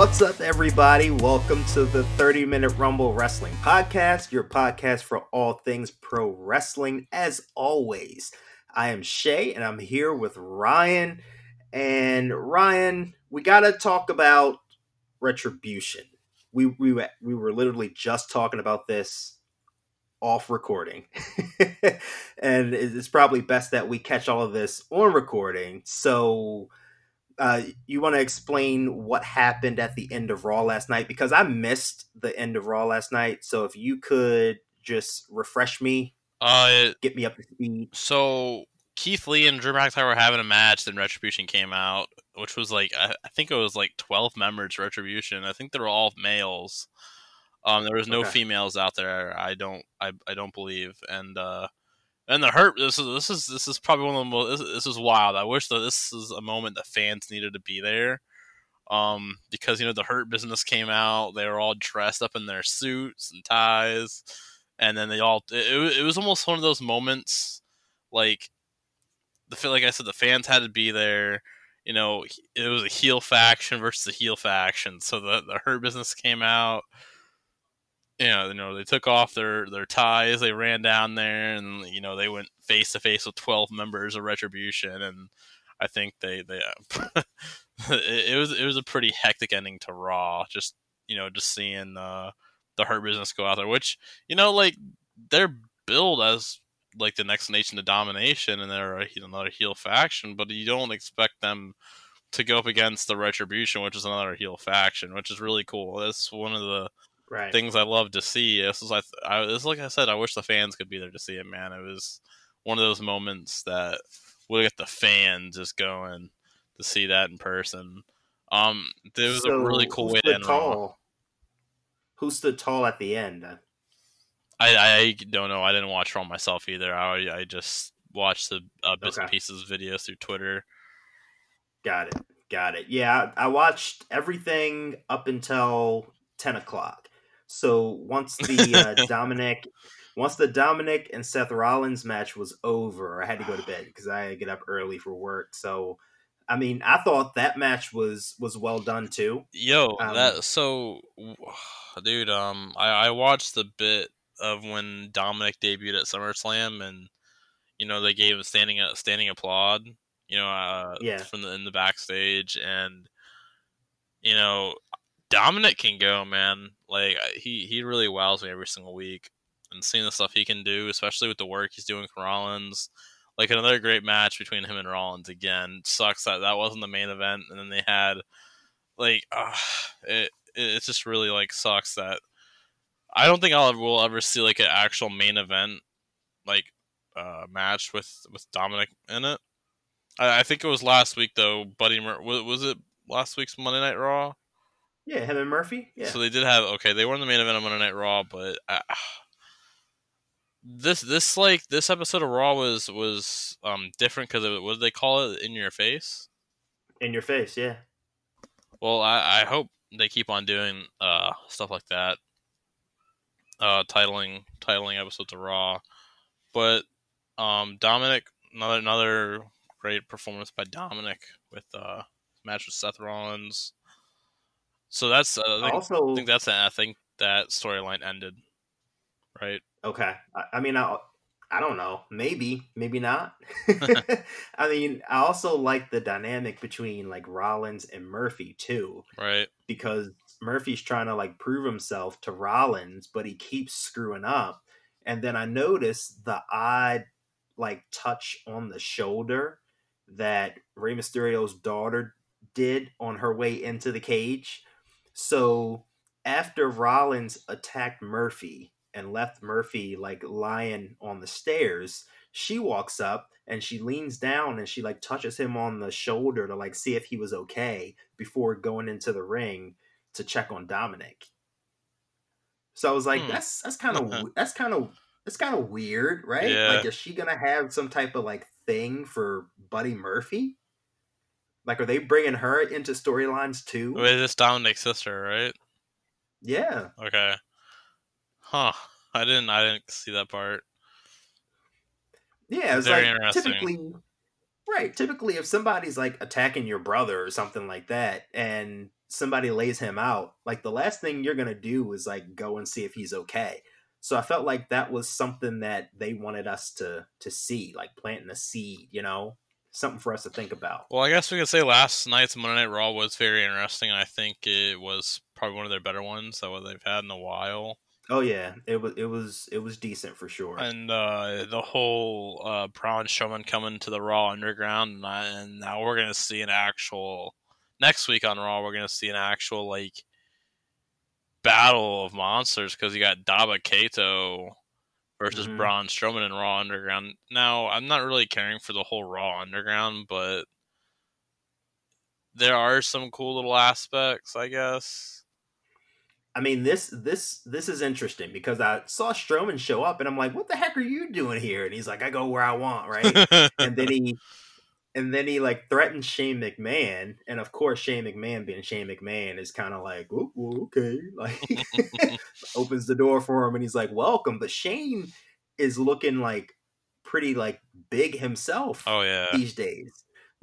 What's up, everybody? Welcome to the 30 Minute Rumble Wrestling Podcast, your podcast for all things pro wrestling. As always, I am Shay and I'm here with Ryan. And Ryan, we got to talk about retribution. We, we, we were literally just talking about this off recording. and it's probably best that we catch all of this on recording. So, uh, you want to explain what happened at the end of Raw last night? Because I missed the end of Raw last night. So, if you could just refresh me, uh, get me up to speed. So, Keith Lee and Drew McIntyre were having a match, then Retribution came out, which was like, I, I think it was like 12 members, Retribution. I think they were all males. Um, there was no okay. females out there. I don't. I, I don't believe. And uh, and the hurt. This is this is this is probably one of the most. This, this is wild. I wish that this is a moment that fans needed to be there. Um, because you know the hurt business came out. They were all dressed up in their suits and ties, and then they all. It, it was almost one of those moments, like the like I said, the fans had to be there. You know, it was a heel faction versus a heel faction. So the the hurt business came out know, you know, they took off their their ties, they ran down there, and you know, they went face to face with twelve members of Retribution, and I think they they uh, it, it, was it was a pretty hectic ending to Raw. Just you know, just seeing uh, the Hurt Business go out there, which you know, like they're billed as like the next nation to domination, and they're a, another heel faction, but you don't expect them to go up against the Retribution, which is another heel faction, which is really cool. That's one of the right. things I love to see. This is like I this is like I said, I wish the fans could be there to see it. Man, it was one of those moments that would get the fans just going to see that in person. Um, it was so a really cool way to end. Tall? Who stood tall at the end? I, I don't know. I didn't watch Raw myself either. I I just watched the uh, bits okay. and pieces videos through Twitter. Got it. Got it. Yeah, I watched everything up until ten o'clock. So once the uh, Dominic, once the Dominic and Seth Rollins match was over, I had to go to bed because I get up early for work. So, I mean, I thought that match was was well done too. Yo, um, that so, dude. Um, I, I watched the bit of when Dominic debuted at SummerSlam, and you know they gave him standing a standing applaud. You know, uh, yeah, from the in the backstage, and you know Dominic can go, man. Like he he really wows me every single week, and seeing the stuff he can do, especially with the work he's doing for Rollins. Like another great match between him and Rollins again. Sucks that that wasn't the main event, and then they had like uh, it. It just really like sucks that I don't think I'll ever will ever see like an actual main event like uh, match with with Dominic in it. I, I think it was last week though. Buddy, Mur- was, was it last week's Monday Night Raw? Yeah, him and Murphy. Yeah. So they did have okay. They were in the main event of Monday Night Raw, but uh, this this like this episode of Raw was was um different because of what did they call it? In your face. In your face, yeah. Well, I I hope they keep on doing uh stuff like that. Uh, titling titling episodes of Raw, but um Dominic another another great performance by Dominic with uh match with Seth Rollins. So that's uh, I think, also I think that's I think that storyline ended, right? Okay, I, I mean I I don't know, maybe maybe not. I mean I also like the dynamic between like Rollins and Murphy too, right? Because Murphy's trying to like prove himself to Rollins, but he keeps screwing up. And then I noticed the odd like touch on the shoulder that Rey Mysterio's daughter did on her way into the cage so after Rollins attacked Murphy and left Murphy like lying on the stairs, she walks up and she leans down and she like touches him on the shoulder to like see if he was okay before going into the ring to check on Dominic. So I was like, hmm. that's that's kind of that's kind of that's kind of weird, right? Yeah. Like, is she gonna have some type of like thing for Buddy Murphy? Like, are they bringing her into storylines too? Wait, this Dominic's sister, right? Yeah. Okay. Huh. I didn't. I didn't see that part. Yeah, it's like typically, right? Typically, if somebody's like attacking your brother or something like that, and somebody lays him out, like the last thing you're gonna do is like go and see if he's okay. So I felt like that was something that they wanted us to to see, like planting a seed, you know, something for us to think about. Well, I guess we could say last night's Monday Night Raw was very interesting. I think it was probably one of their better ones that they've had in a while. Oh yeah, it was it was it was decent for sure. And uh, the whole uh, Braun Strowman coming to the Raw Underground, and, I, and now we're gonna see an actual next week on Raw. We're gonna see an actual like battle of monsters because you got Dabba-Kato versus mm-hmm. Braun Strowman and Raw Underground. Now, I'm not really caring for the whole Raw Underground, but there are some cool little aspects, I guess. I mean this this this is interesting because I saw Strowman show up and I'm like, what the heck are you doing here? And he's like, I go where I want, right? and then he and then he like threatens Shane McMahon, and of course Shane McMahon, being Shane McMahon, is kind of like, okay, like opens the door for him, and he's like, welcome. But Shane is looking like pretty like big himself. Oh yeah, these days.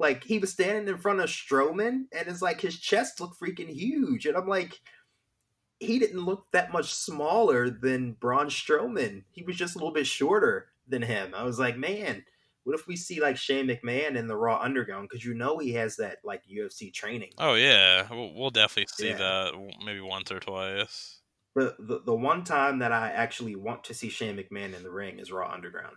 Like he was standing in front of Strowman, and it's like his chest looked freaking huge, and I'm like, he didn't look that much smaller than Braun Strowman. He was just a little bit shorter than him. I was like, man what if we see like Shane McMahon in the Raw Underground? Because you know he has that like UFC training. Oh yeah, we'll, we'll definitely see yeah. that maybe once or twice. The, the the one time that I actually want to see Shane McMahon in the ring is Raw Underground.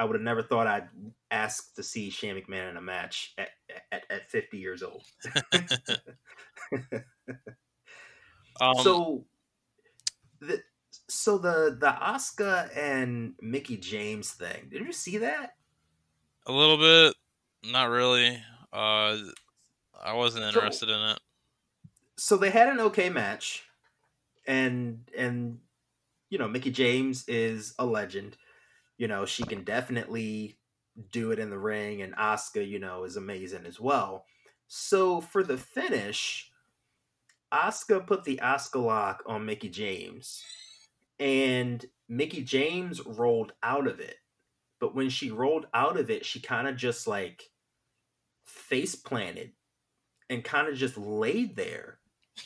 I would have never thought I'd ask to see Shane McMahon in a match at at, at 50 years old. um, so the so the the Asuka and Mickie James thing. Did you see that? A little bit, not really. Uh, I wasn't interested so, in it. So they had an okay match, and and you know Mickie James is a legend. You know she can definitely do it in the ring, and Asuka, you know, is amazing as well. So for the finish, Asuka put the Asuka lock on Mickie James, and Mickie James rolled out of it. But when she rolled out of it, she kind of just like face planted and kind of just laid there.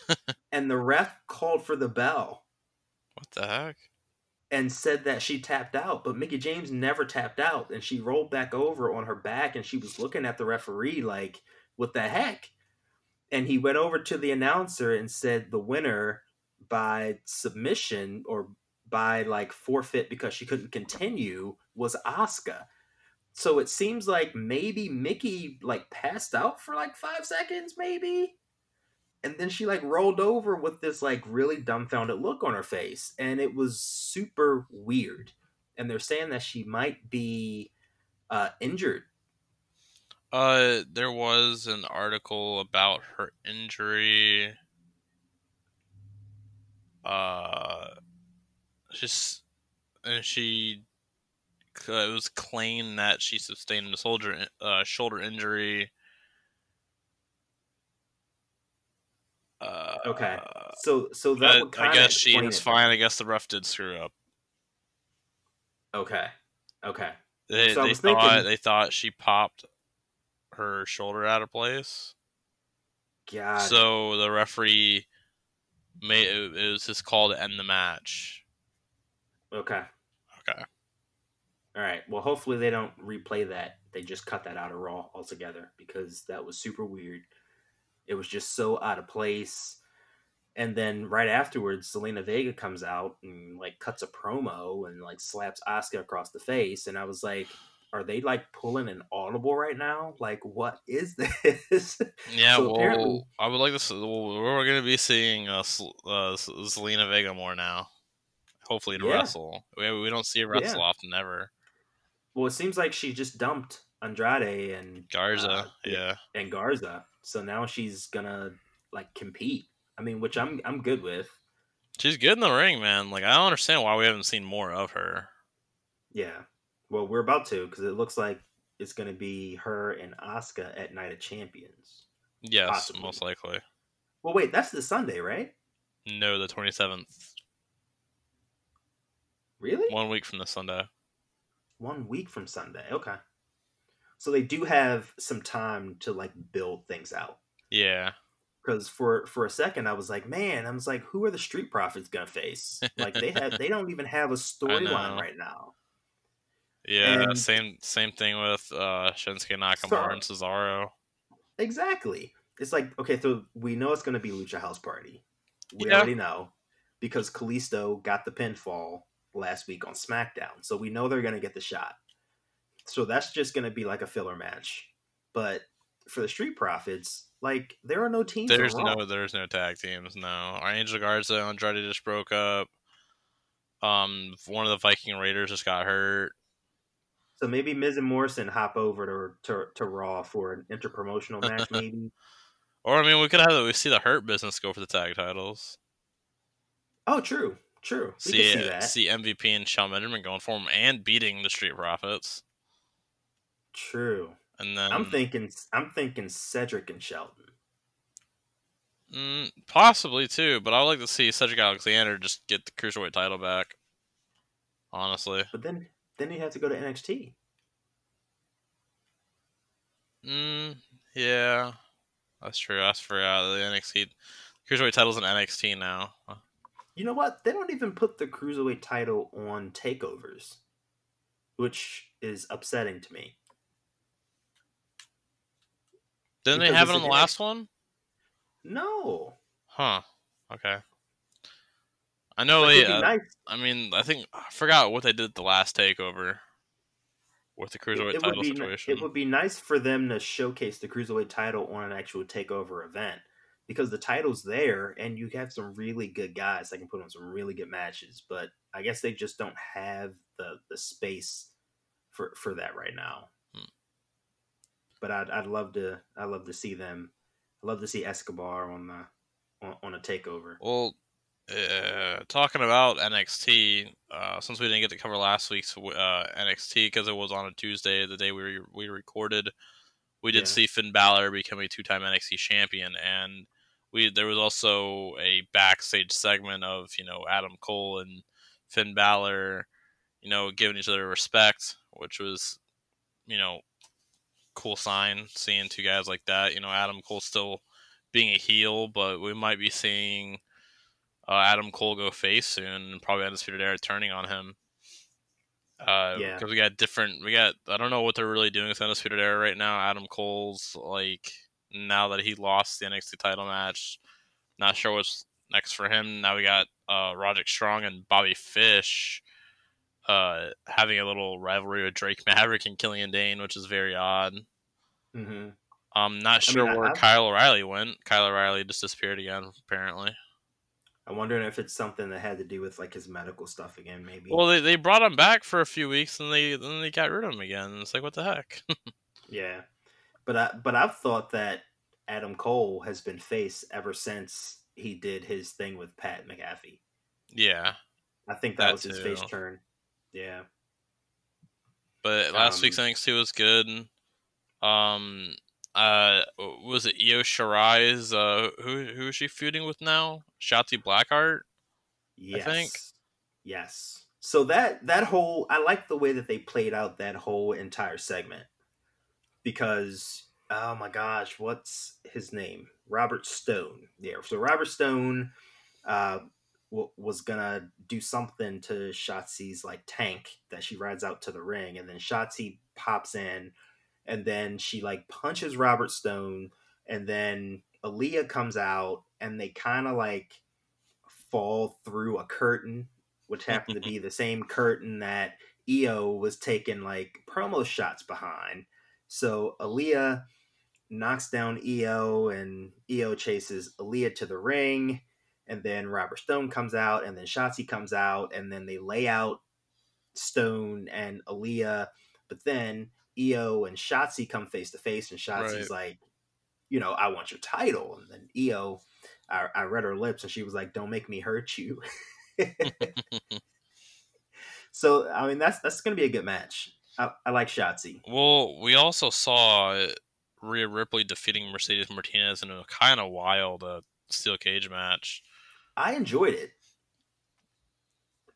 and the ref called for the bell. What the heck? And said that she tapped out, but Mickie James never tapped out. And she rolled back over on her back and she was looking at the referee like, what the heck? And he went over to the announcer and said the winner by submission or by like forfeit because she couldn't continue was Asuka. So it seems like maybe Mickie like passed out for like five seconds, maybe. And then she like rolled over with this like really dumbfounded look on her face. And it was super weird. And they're saying that she might be uh, injured. Uh, there was an article about her injury. Uh, just and she uh, it was claimed that she sustained a soldier uh, shoulder injury. Uh, okay, so so that I guess she was fine. I guess the ref did screw up. Okay, okay. They, so they thought thinking... they thought she popped her shoulder out of place. God. So the referee made it, it was his call to end the match. Okay. Okay. All right. Well, hopefully they don't replay that. They just cut that out of Raw altogether because that was super weird. It was just so out of place. And then right afterwards, Zelina Vega comes out and like cuts a promo and like slaps Asuka across the face. And I was like, are they like pulling an audible right now? Like, what is this? Yeah, so well, I would like to. we're going to be seeing uh, uh, Zelina Vega more now. Hopefully to yeah. wrestle. We, we don't see her wrestle yeah. often ever. Well, it seems like she just dumped Andrade and Garza, uh, yeah, and Garza. So now she's gonna like compete. I mean, which I'm I'm good with. She's good in the ring, man. Like I don't understand why we haven't seen more of her. Yeah, well, we're about to because it looks like it's gonna be her and Asuka at Night of Champions. Yes, possibly. most likely. Well, wait, that's the Sunday, right? No, the twenty seventh. Really? One week from the Sunday one week from Sunday. Okay. So they do have some time to like build things out. Yeah. because for for a second I was like, man, I was like, who are the Street Profits gonna face? Like they have they don't even have a storyline right now. Yeah, and same same thing with uh Shinsuke Nakamura and Cesaro. Exactly. It's like okay, so we know it's gonna be Lucha House Party. We yeah. already know because Kalisto got the pinfall last week on SmackDown, so we know they're gonna get the shot. So that's just gonna be like a filler match. But for the Street Profits, like there are no teams. There's no there's no tag teams. No, our Angel Garza and Andrade just broke up. Um, one of the Viking Raiders just got hurt. So maybe Miz and Morrison hop over to to, to Raw for an interpromotional match, maybe. or I mean, we could have we see the Hurt Business go for the tag titles. Oh, true, true. We see, see, see MVP and Shelton Benjamin going for them and beating the Street Profits. True. And then I'm thinking, I'm thinking Cedric and Shelton. Mm, possibly too, but I would like to see Cedric Alexander just get the cruiserweight title back. Honestly, but then then you have to go to NXT. Mm, yeah, that's true. I forgot the NXT cruiserweight title's in NXT now. You know what? They don't even put the cruiserweight title on takeovers, which is upsetting to me. Didn't because they have it on the last one? No. Huh. Okay. I know they. Uh, nice. I mean, I think I forgot what they did the last takeover with the cruiserweight it, it title situation. It would be nice for them to showcase the cruiserweight title on an actual takeover event because the title's there and you have some really good guys that can put on some really good matches. But I guess they just don't have the the space for for that right now but I'd, I'd love to I'd love to see them. I'd love to see Escobar on the on, on a takeover. Well, uh, talking about NXT, uh, since we didn't get to cover last week's uh, NXT because it was on a Tuesday, the day we re- we recorded, we did yeah. see Finn Balor become a two-time NXT champion, and we there was also a backstage segment of you know Adam Cole and Finn Balor, you know, giving each other respect, which was you know cool sign seeing two guys like that. You know, Adam Cole still being a heel, but we might be seeing uh, Adam Cole go face soon, and probably Undisputed Era turning on him. Uh, yeah, because we got different. We got. I don't know what they're really doing with Undisputed Era right now. Adam Cole's like now that he lost the NXT title match, not sure what's next for him. Now we got uh, Roderick Strong and Bobby Fish uh, having a little rivalry with Drake Maverick and Killian Dain, which is very odd. Mm-hmm. I'm not sure I mean, where have... Kyle O'Reilly went. Kyle O'Reilly just disappeared again, apparently. I'm wondering if it's something that had to do with like his medical stuff again, maybe. Well, they, they brought him back for a few weeks, and they then they got rid of him again. It's like what the heck? yeah, but I but I've thought that Adam Cole has been face ever since he did his thing with Pat McAfee. Yeah, I think that, that was his face turn. Yeah. But last um, week's NXT was good. Um, uh, was it Io Shirai's? Uh, who who is she feuding with now? Shotzi Blackheart. Yes. I think. Yes. So that that whole I like the way that they played out that whole entire segment because oh my gosh, what's his name? Robert Stone. Yeah. So Robert Stone uh, w- was gonna do something to Shotzi's like tank that she rides out to the ring, and then Shotzi pops in, and then she like punches Robert Stone, and then Aliyah comes out, and they kind of like fall through a curtain, which happened to be the same curtain that Io was taking like promo shots behind. So Aliyah knocks down Io, and Io chases Aliyah to the ring and then Robert Stone comes out, and then Shotzi comes out, and then they lay out Stone and Aliyah, but then Io and Shotzi come face to face, and Shotzi's right. like, you know, I want your title, and then Io, I, I read her lips, and she was like, "Don't make me hurt you." so I mean, that's that's gonna be a good match. I, I like Shotzi. Well, we also saw Rhea Ripley defeating Mercedes Martinez in a kind of wild uh, steel cage match. I enjoyed it.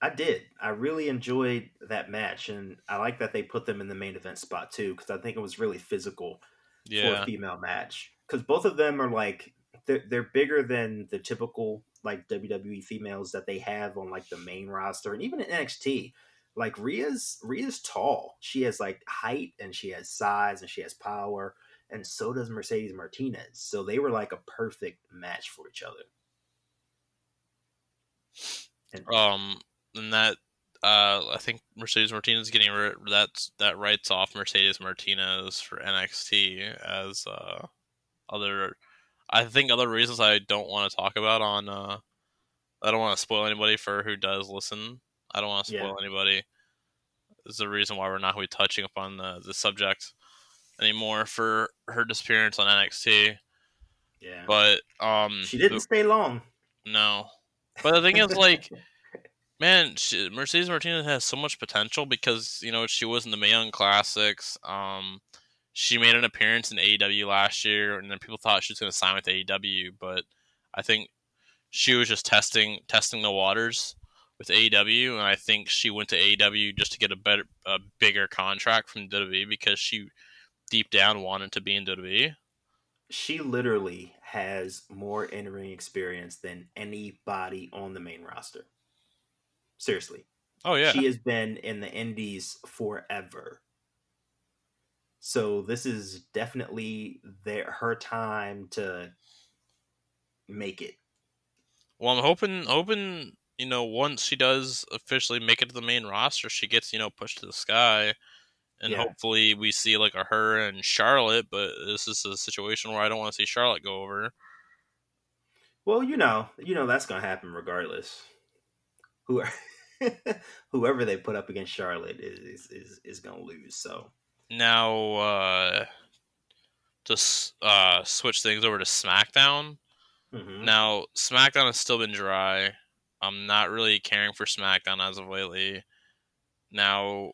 I did. I really enjoyed that match, and I like that they put them in the main event spot too, because I think it was really physical yeah. for a female match. Because both of them are like they're, they're bigger than the typical like WWE females that they have on like the main roster and even in NXT. Like Rhea's Rhea's tall. She has like height and she has size and she has power and so does Mercedes Martinez. So they were like a perfect match for each other. And, um, and that uh, I think Mercedes Martinez getting rid that that writes off Mercedes Martinez for NXT as uh, other. I think other reasons I don't want to talk about on. Uh, I don't want to spoil anybody for who does listen. I don't want to spoil yeah. anybody. Is the reason why we're not really touching upon the the subject anymore for her disappearance on NXT. Yeah, but um, she didn't the, stay long. No, but the thing is, like, man, she, Mercedes Martinez has so much potential because you know she was in the Mae Young Classics. Um, she made an appearance in AEW last year, and then people thought she was going to sign with AEW, but I think she was just testing testing the waters with AEW, and I think she went to AEW just to get a better, a bigger contract from WWE because she deep down wanted to be in WWE. She literally has more in ring experience than anybody on the main roster. Seriously. Oh yeah. She has been in the indies forever. So this is definitely their her time to make it. Well, I'm hoping hoping, you know, once she does officially make it to the main roster, she gets, you know, pushed to the sky and yeah. hopefully we see like a her and Charlotte. But this is a situation where I don't want to see Charlotte go over. Well, you know, you know that's gonna happen regardless. Who, whoever they put up against Charlotte is is is gonna lose. So now, uh, to uh, switch things over to SmackDown. Mm-hmm. Now, SmackDown has still been dry. I'm not really caring for SmackDown as of lately. Now,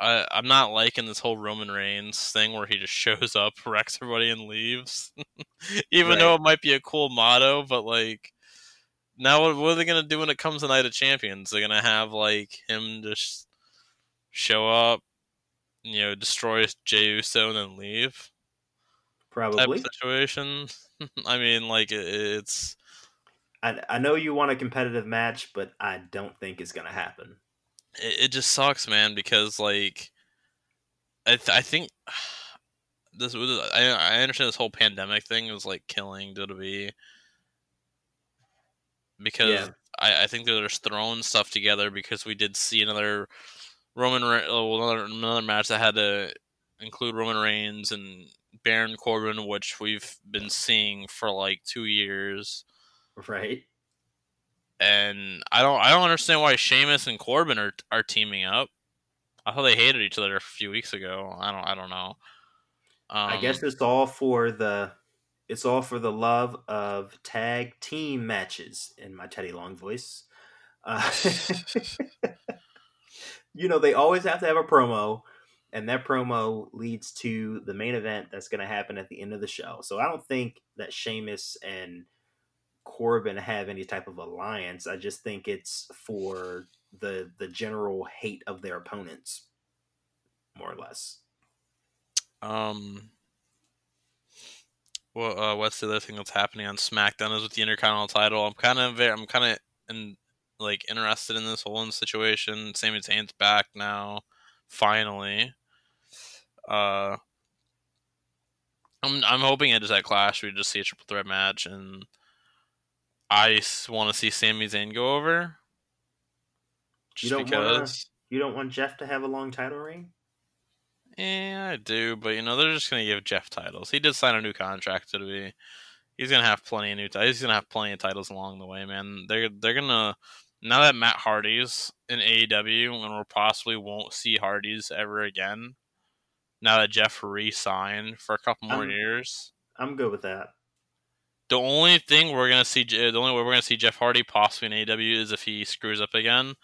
I, I'm not liking this whole Roman Reigns thing where he just shows up, wrecks everybody, and leaves. Even right. though it might be a cool motto, but like, now what, what are they gonna do when it comes to Night of Champions? They're gonna have like him just show up, you know, destroy Jey Uso and then leave. Probably situation. I mean, like it, it's. I I know you want a competitive match, but I don't think it's gonna happen it, it just sucks, man, because like I th- I think this was I I understand this whole pandemic thing was like killing WWE because yeah. I, I think they're just throwing stuff together because we did see another Roman oh, another another match that had to include Roman Reigns and Baron Corbin, which we've been seeing for like two years. Right and I don't I don't understand why Sheamus and Corbin are are teaming up. I thought they hated each other a few weeks ago. I don't I don't know. Um, I guess it's all for the it's all for the love of tag team matches in my Teddy Long voice. Uh, you know, they always have to have a promo, and that promo leads to the main event that's going to happen at the end of the show. So I don't think that Sheamus and Corbin have any type of alliance. I just think it's for the the general hate of their opponents, more or less. Um. Well, uh, what's the other thing that's happening on SmackDown is with the Intercontinental title. I'm kind of I'm kind of in like interested in this whole situation. Sami Zayn's back now, finally. Uh, I'm I'm hoping it is that Clash we just see a triple threat match and I want to see Sami Zayn go over. Just you don't because. Wanna, you don't want Jeff to have a long title reign? Yeah, I do, but you know they're just gonna give Jeff titles. He did sign a new contract to be. He's gonna have plenty of new titles. He's gonna have plenty of titles along the way, man. They're they're gonna now that Matt Hardy's in AEW and we possibly won't see Hardy's ever again. Now that Jeff re-signed for a couple more I'm, years, I'm good with that. The only thing we're gonna see, the only way we're gonna see Jeff Hardy possibly in AEW is if he screws up again.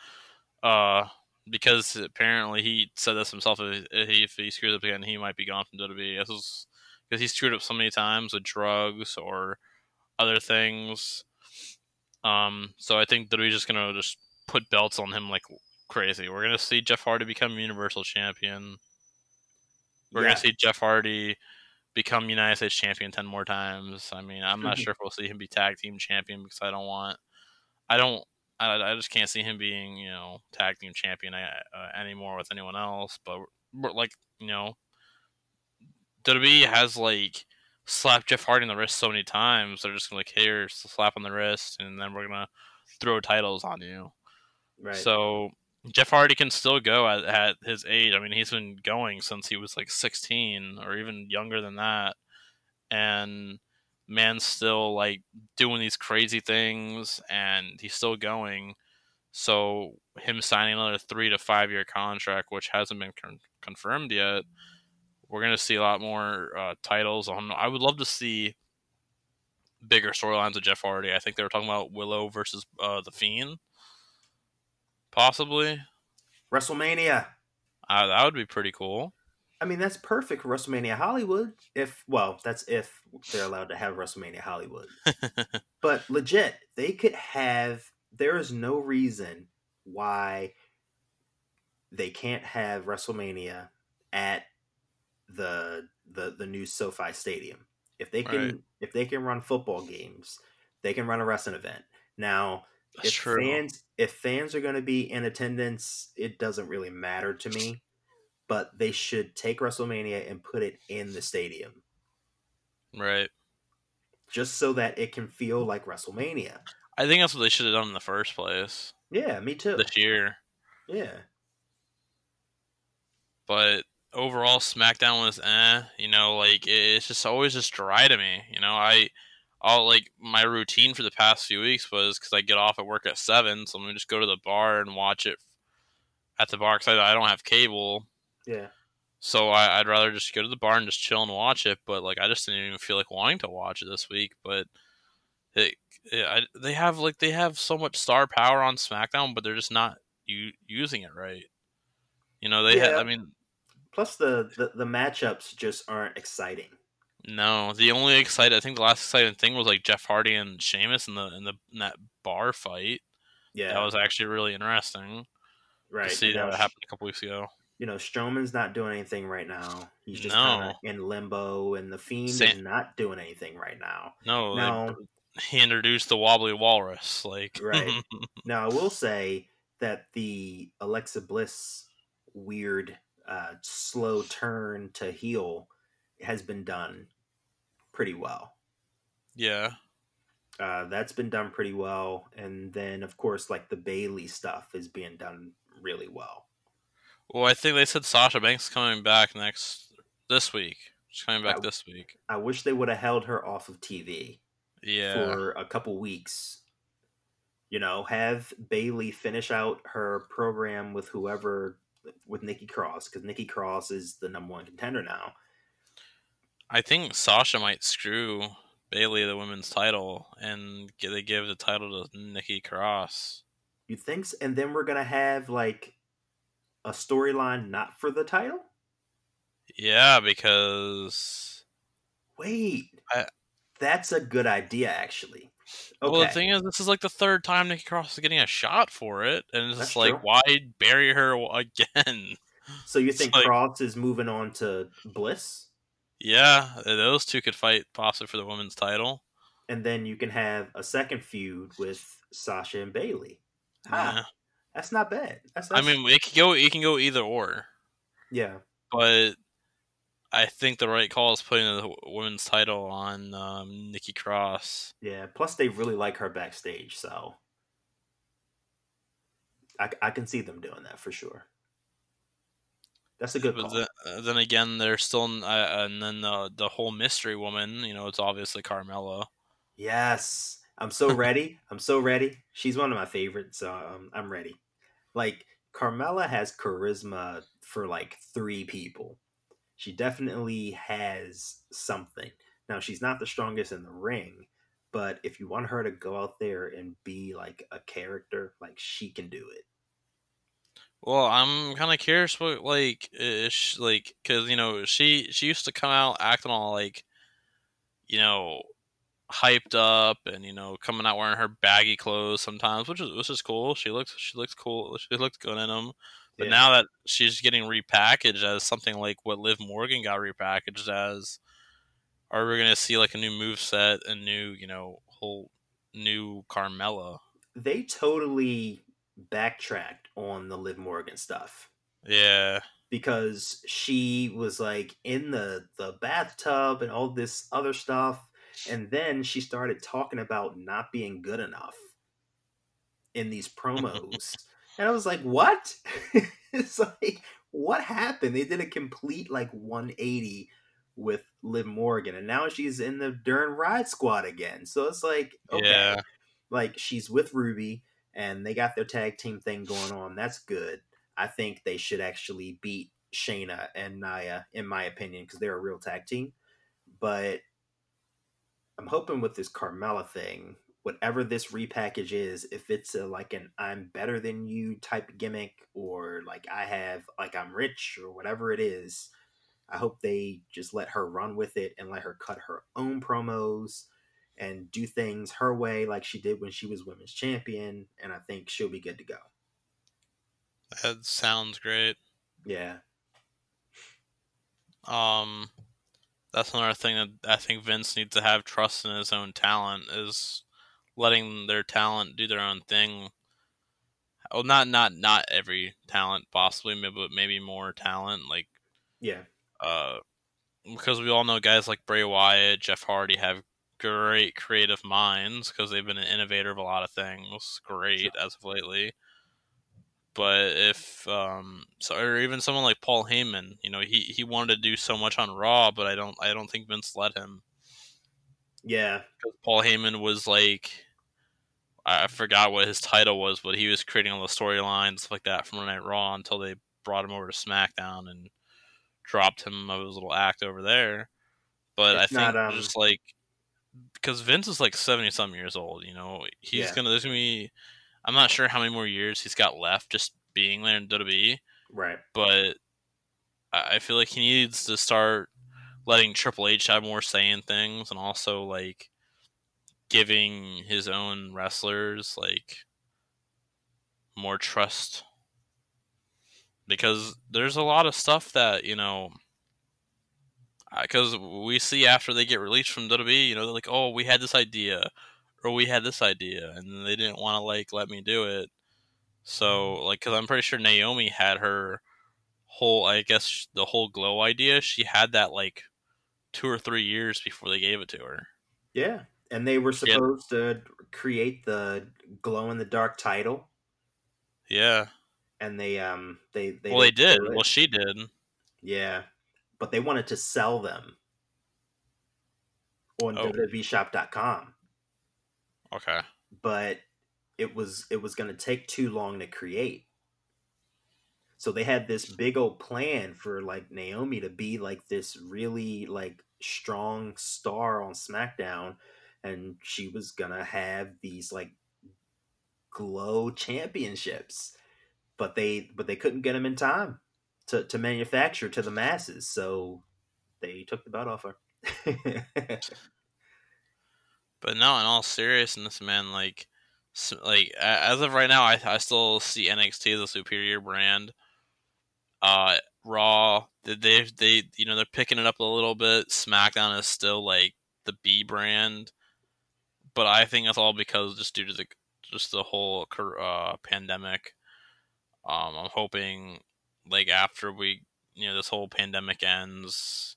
Uh, because apparently he said this himself. If he, if he screws up again, he might be gone from WWE. This is because he's screwed up so many times with drugs or other things. Um, so I think WWE's just gonna just put belts on him like crazy. We're gonna see Jeff Hardy become Universal Champion. We're yeah. gonna see Jeff Hardy become United States champion ten more times. I mean, I'm not Mhm. sure if we'll see him be tag team champion because I don't want, I don't, I, I just can't see him being you know tag team champion uh, anymore with anyone else. But we're, like you know, WWE has like slapped Jeff Hardy in the wrist so many times. They're just gonna like here slap on the wrist, and then we're gonna throw titles on you. Right. So Jeff Hardy can still go at, at his age. I mean, he's been going since he was like 16 or even younger than that. And man's still like doing these crazy things and he's still going. So him signing another three to five year contract, which hasn't been con- confirmed yet, we're going to see a lot more uh, titles. On, I would love to see bigger storylines of Jeff Hardy. I think they were talking about Willow versus uh, the Fiend possibly. WrestleMania. Uh, that would be pretty cool. I mean, that's perfect for WrestleMania Hollywood. If well, that's if they're allowed to have WrestleMania Hollywood. but legit, they could have. There is no reason why they can't have WrestleMania at the the the new SoFi Stadium. If they can, Right. if they can run football games, they can run a wrestling event. Now, That's if true. fans if fans are going to be in attendance, it doesn't really matter to me. But they should take WrestleMania and put it in the stadium, right. just so that it can feel like WrestleMania. I think that's what they should have done in the first place Yeah, me too. this year. Yeah, But overall, SmackDown was eh. You know, like it's just always just dry to me. You know, I, I'll like my routine for the past few weeks was because I get off at work at seven, so I'm gonna just go to the bar and watch it at the bar because I, I don't have cable. yeah. So I, I'd rather just go to the bar and just chill and watch it. But like, I just didn't even feel like wanting to watch it this week. But it, it I, they have like they have so much star power on SmackDown, but they're just not u- using it right. You know, they. Yeah. Ha- I mean, Plus, the, the the matchups just aren't exciting. No. The only exciting, I think, the last exciting thing was like Jeff Hardy and Sheamus in the in the in that bar fight. Yeah, That was actually really interesting right. to see And now, that happened a couple weeks ago. You know, Strowman's not doing anything right now. He's just No. kind of in limbo, and the Fiend is not doing anything right now. No, they- No. he introduced the wobbly walrus. Like, Right. Now, I will say that the Alexa Bliss weird, uh, slow turn to heel has been done pretty well. yeah. Uh, that's been done pretty well, and then of course, like the Bayley stuff is being done really well. Well, I think they said Sasha Banks coming back next this week. She's coming back Wow. this week. I wish they would have held her off of TV Yeah. for a couple weeks. You know, have Bayley finish out her program with whoever with Nikki Cross because Nikki Cross is the number one contender now. I think Sasha might screw Bayley the women's title and they give the title to Nikki Cross. You think? s- And then we're gonna have like a storyline not for the title. Yeah, because Wait, I- that's a good idea, actually. Okay, well, the thing is, this is like the third time Nikki Cross is getting a shot for it, and it's just like, true. why bury her again? so you think like- Cross is moving on to Bliss, Yeah, those two could fight possibly for the women's title. and then you can have a second feud with Sasha and Bayley. Ha, Yeah. that's not bad. That's, I mean, it can go, it can go either or. yeah. but I think the right call is putting the women's title on um, Nikki Cross. Yeah. Plus, they really like her backstage, so I, I can see them doing that for sure. That's a good But call. then, uh, then again, there's still uh, and then the the whole mystery woman. You know, it's obviously Carmella. yes, I'm so ready. I'm so ready. She's one of my favorites, so um, I'm ready. Like Carmella has charisma for like three people. She definitely has something. Now she's not the strongest in the ring, but if you want her to go out there and be like a character, like she can do it. Well, I'm kind of curious what like is like because you know she she used to come out acting all like you know hyped up and you know coming out wearing her baggy clothes sometimes, which is which is cool. She looks she looks cool. She looked good in them. But Yeah. now that she's getting repackaged as something like what Liv Morgan got repackaged as, Are we gonna see like a new move set, a new, you know, whole new Carmella? They totally backtracked on the Liv Morgan stuff. Yeah. Because she was like in the the bathtub and all this other stuff and then she started talking about not being good enough in these promos. and I was like, "What?" it's like what happened? They did a complete like 180 with Liv Morgan, and now she's in the Duran Ride Squad again. So it's like, okay, yeah. like she's with Ruby, and they got their tag team thing going on. That's good. I think they should actually beat Shayna and Nia, in my opinion, because they're a real tag team. But I'm hoping with this Carmella thing, whatever this repackage is, if it's a, like an I'm better than you type gimmick, or like I have, like I'm rich, or whatever it is, I hope they just let her run with it and let her cut her own promos and do things her way, like she did when she was women's champion. And I think she'll be good to go. That sounds great. Yeah. Um, that's another thing that I think Vince needs to have trust in his own talent is letting their talent do their own thing. Well, not not not every talent possibly, but maybe more talent. Like yeah, uh, because we all know guys like Bray Wyatt, Jeff Hardy have great creative minds because they've been an innovator of a lot of things. Great sure. as of lately. But if um, so, or even someone like Paul Heyman, you know, he, he wanted to do so much on Raw, but I don't I don't think Vince let him. Yeah, because Paul Heyman was like, I forgot what his title was, but he was creating all the storylines like that from Night Raw until they brought him over to SmackDown and dropped him of his little act over there. But it's I think not, um... just like because Vince is like seventy some years old, you know, he's yeah. gonna there's gonna be I'm not sure how many more years he's got left just being there in WWE. Right. But I feel like he needs to start letting Triple H have more say in things and also like giving his own wrestlers like more trust because there's a lot of stuff that you know because we see after they get released from WWE, you know, they're like, "Oh, we had this idea, or we had this idea," and they didn't want to like let me do it. So, like, because I'm pretty sure Naomi had her whole, I guess, the whole glow idea. She had that like two or three years before they gave it to her. Yeah, and they were supposed yeah. to create the glow in the dark title. Yeah, and they um they they well they did well she did yeah but they wanted to sell them on oh. www.shop.com okay. But it was it was going to take too long to create. So they had this big old plan for like Naomi to be like this really like strong star on SmackDown and she was going to have these like glow championships. But they but they couldn't get them in time to, to manufacture to the masses, so they took the belt off her. but no, in all seriousness, man, like like as of right now, I I still see NXT as a superior brand. Uh, Raw, they they you know they're picking it up a little bit. SmackDown is still like the B brand, but I think that's all because just due to the just the whole uh, pandemic. Um, I'm hoping like after we you know this whole pandemic ends,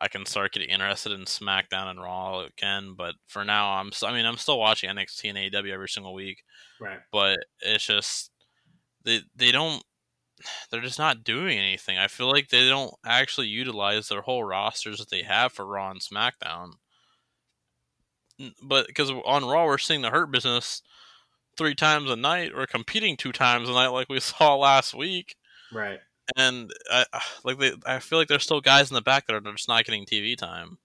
I can start getting interested in SmackDown and Raw again. But for now, I'm I mean I'm still watching NXT and AEW every single week. Right. But it's just they they don't they're just not doing anything. I feel like they don't actually utilize their whole rosters that they have for Raw and SmackDown. But because on Raw we're seeing the Hurt Business three times a night or competing two times a night like we saw last week. Right. And I like they I feel like there's still guys in the back that are just not getting TV time.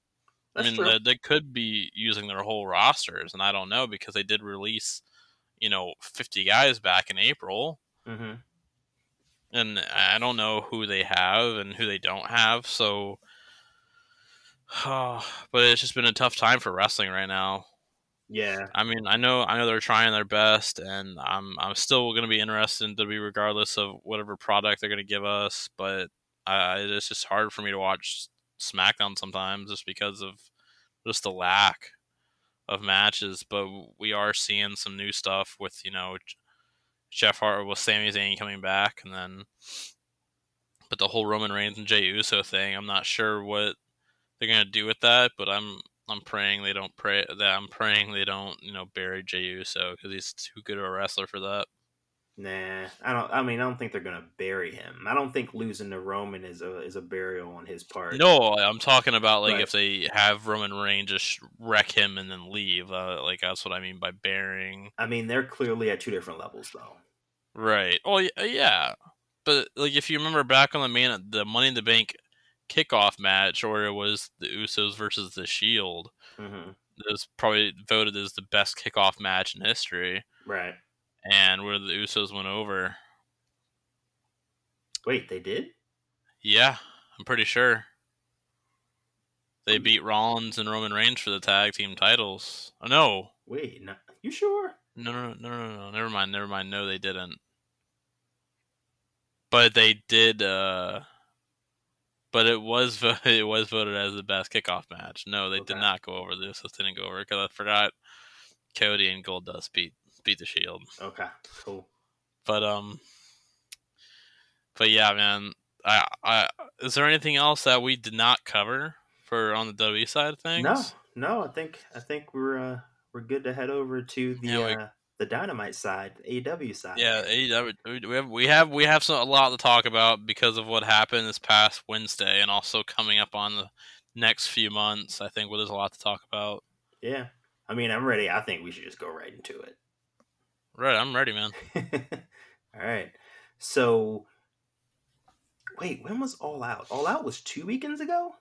That's I mean, they, they, could be using their whole rosters, and I don't know because they did release, you know, 50 guys back in April. Mm-hmm. And I don't know who they have and who they don't have. So, oh, but it's just been a tough time for wrestling right now. Yeah. I mean, I know I know they're trying their best and I'm I'm still going to be interested in be regardless of whatever product they're going to give us, but I, it's just hard for me to watch SmackDown sometimes just because of just the lack of matches. But we are seeing some new stuff with you know Jeff Hart with Sami Zayn coming back, and then but the whole Roman Reigns and Jey Uso thing, I'm not sure what they're gonna do with that. But I'm I'm praying they don't pray that I'm praying they don't you know bury Jey Uso because he's too good of a wrestler for that. Nah, I don't. I mean, I don't think they're gonna bury him. I don't think losing to Roman is a is a burial on his part. No, I'm talking about like if they have Roman Reigns just wreck him and then leave. Uh, like that's what I mean by burying. I mean, they're clearly at two different levels, though. Right. Oh yeah, but like if you remember back on the main the Money in the Bank kickoff match, or it was the Usos versus the Shield. Mm-hmm. It was probably voted as the best kickoff match in history. Right and where the Usos went over. Wait, they did? Yeah, I'm pretty sure. They beat Rollins and Roman Reigns for the tag team titles. Oh, no. Wait, no, you sure? No, no, no, no, no. Never mind. Never mind. No, they didn't. But they did. uh But it was it was voted as the best kickoff match. No, they okay. did not go over. This didn't go over because I forgot Cody and Goldust beat beat the Shield. Okay, cool. But um, but yeah, man. I, I is there anything else that we did not cover for on the WWE side of things? No, no. I think I think we're uh we're good to head over to the yeah, we, uh, the Dynamite side, the AEW side. Yeah, AEW. We have we have we have some, a lot to talk about because of what happened this past Wednesday, and also coming up on the next few months. I think well, there's a lot to talk about. Yeah, I mean, I'm ready. I think we should just go right into it. Right, I'm ready, man. All right. So, wait, when was All Out? All Out was two weekends ago.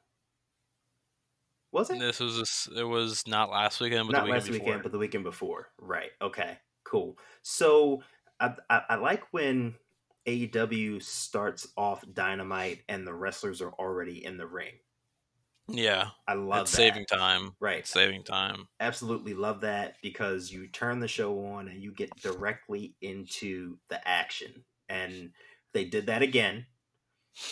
Was it? This was a, it was not last weekend, but not weekend last before. weekend, but the weekend before. Right. Okay. Cool. So I, I, I like when AEW starts off Dynamite and the wrestlers are already in the ring. Yeah, I love that. saving time. Right, saving time. Absolutely love that because you turn the show on and you get directly into the action, and they did that again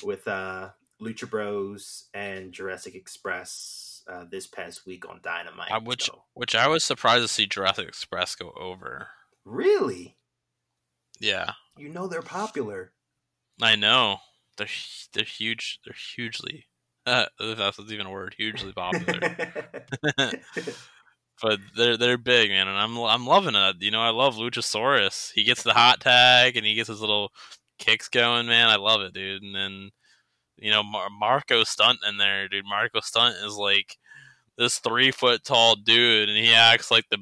with uh, Lucha Bros and Jurassic Express uh, this past week on Dynamite. Uh, which, so. which I was surprised to see Jurassic Express go over. Really? Yeah. You know they're popular. I know they're they're huge. They're hugely uh, if that's even a word, hugely popular. but they're they're big, man, and I'm I'm loving it. You know, I love Luchasaurus. He gets the hot tag and he gets his little kicks going, man. I love it, dude. And then you know Mar- Marko Stunt in there, dude. Marko Stunt is like this three foot tall dude, and he acts like the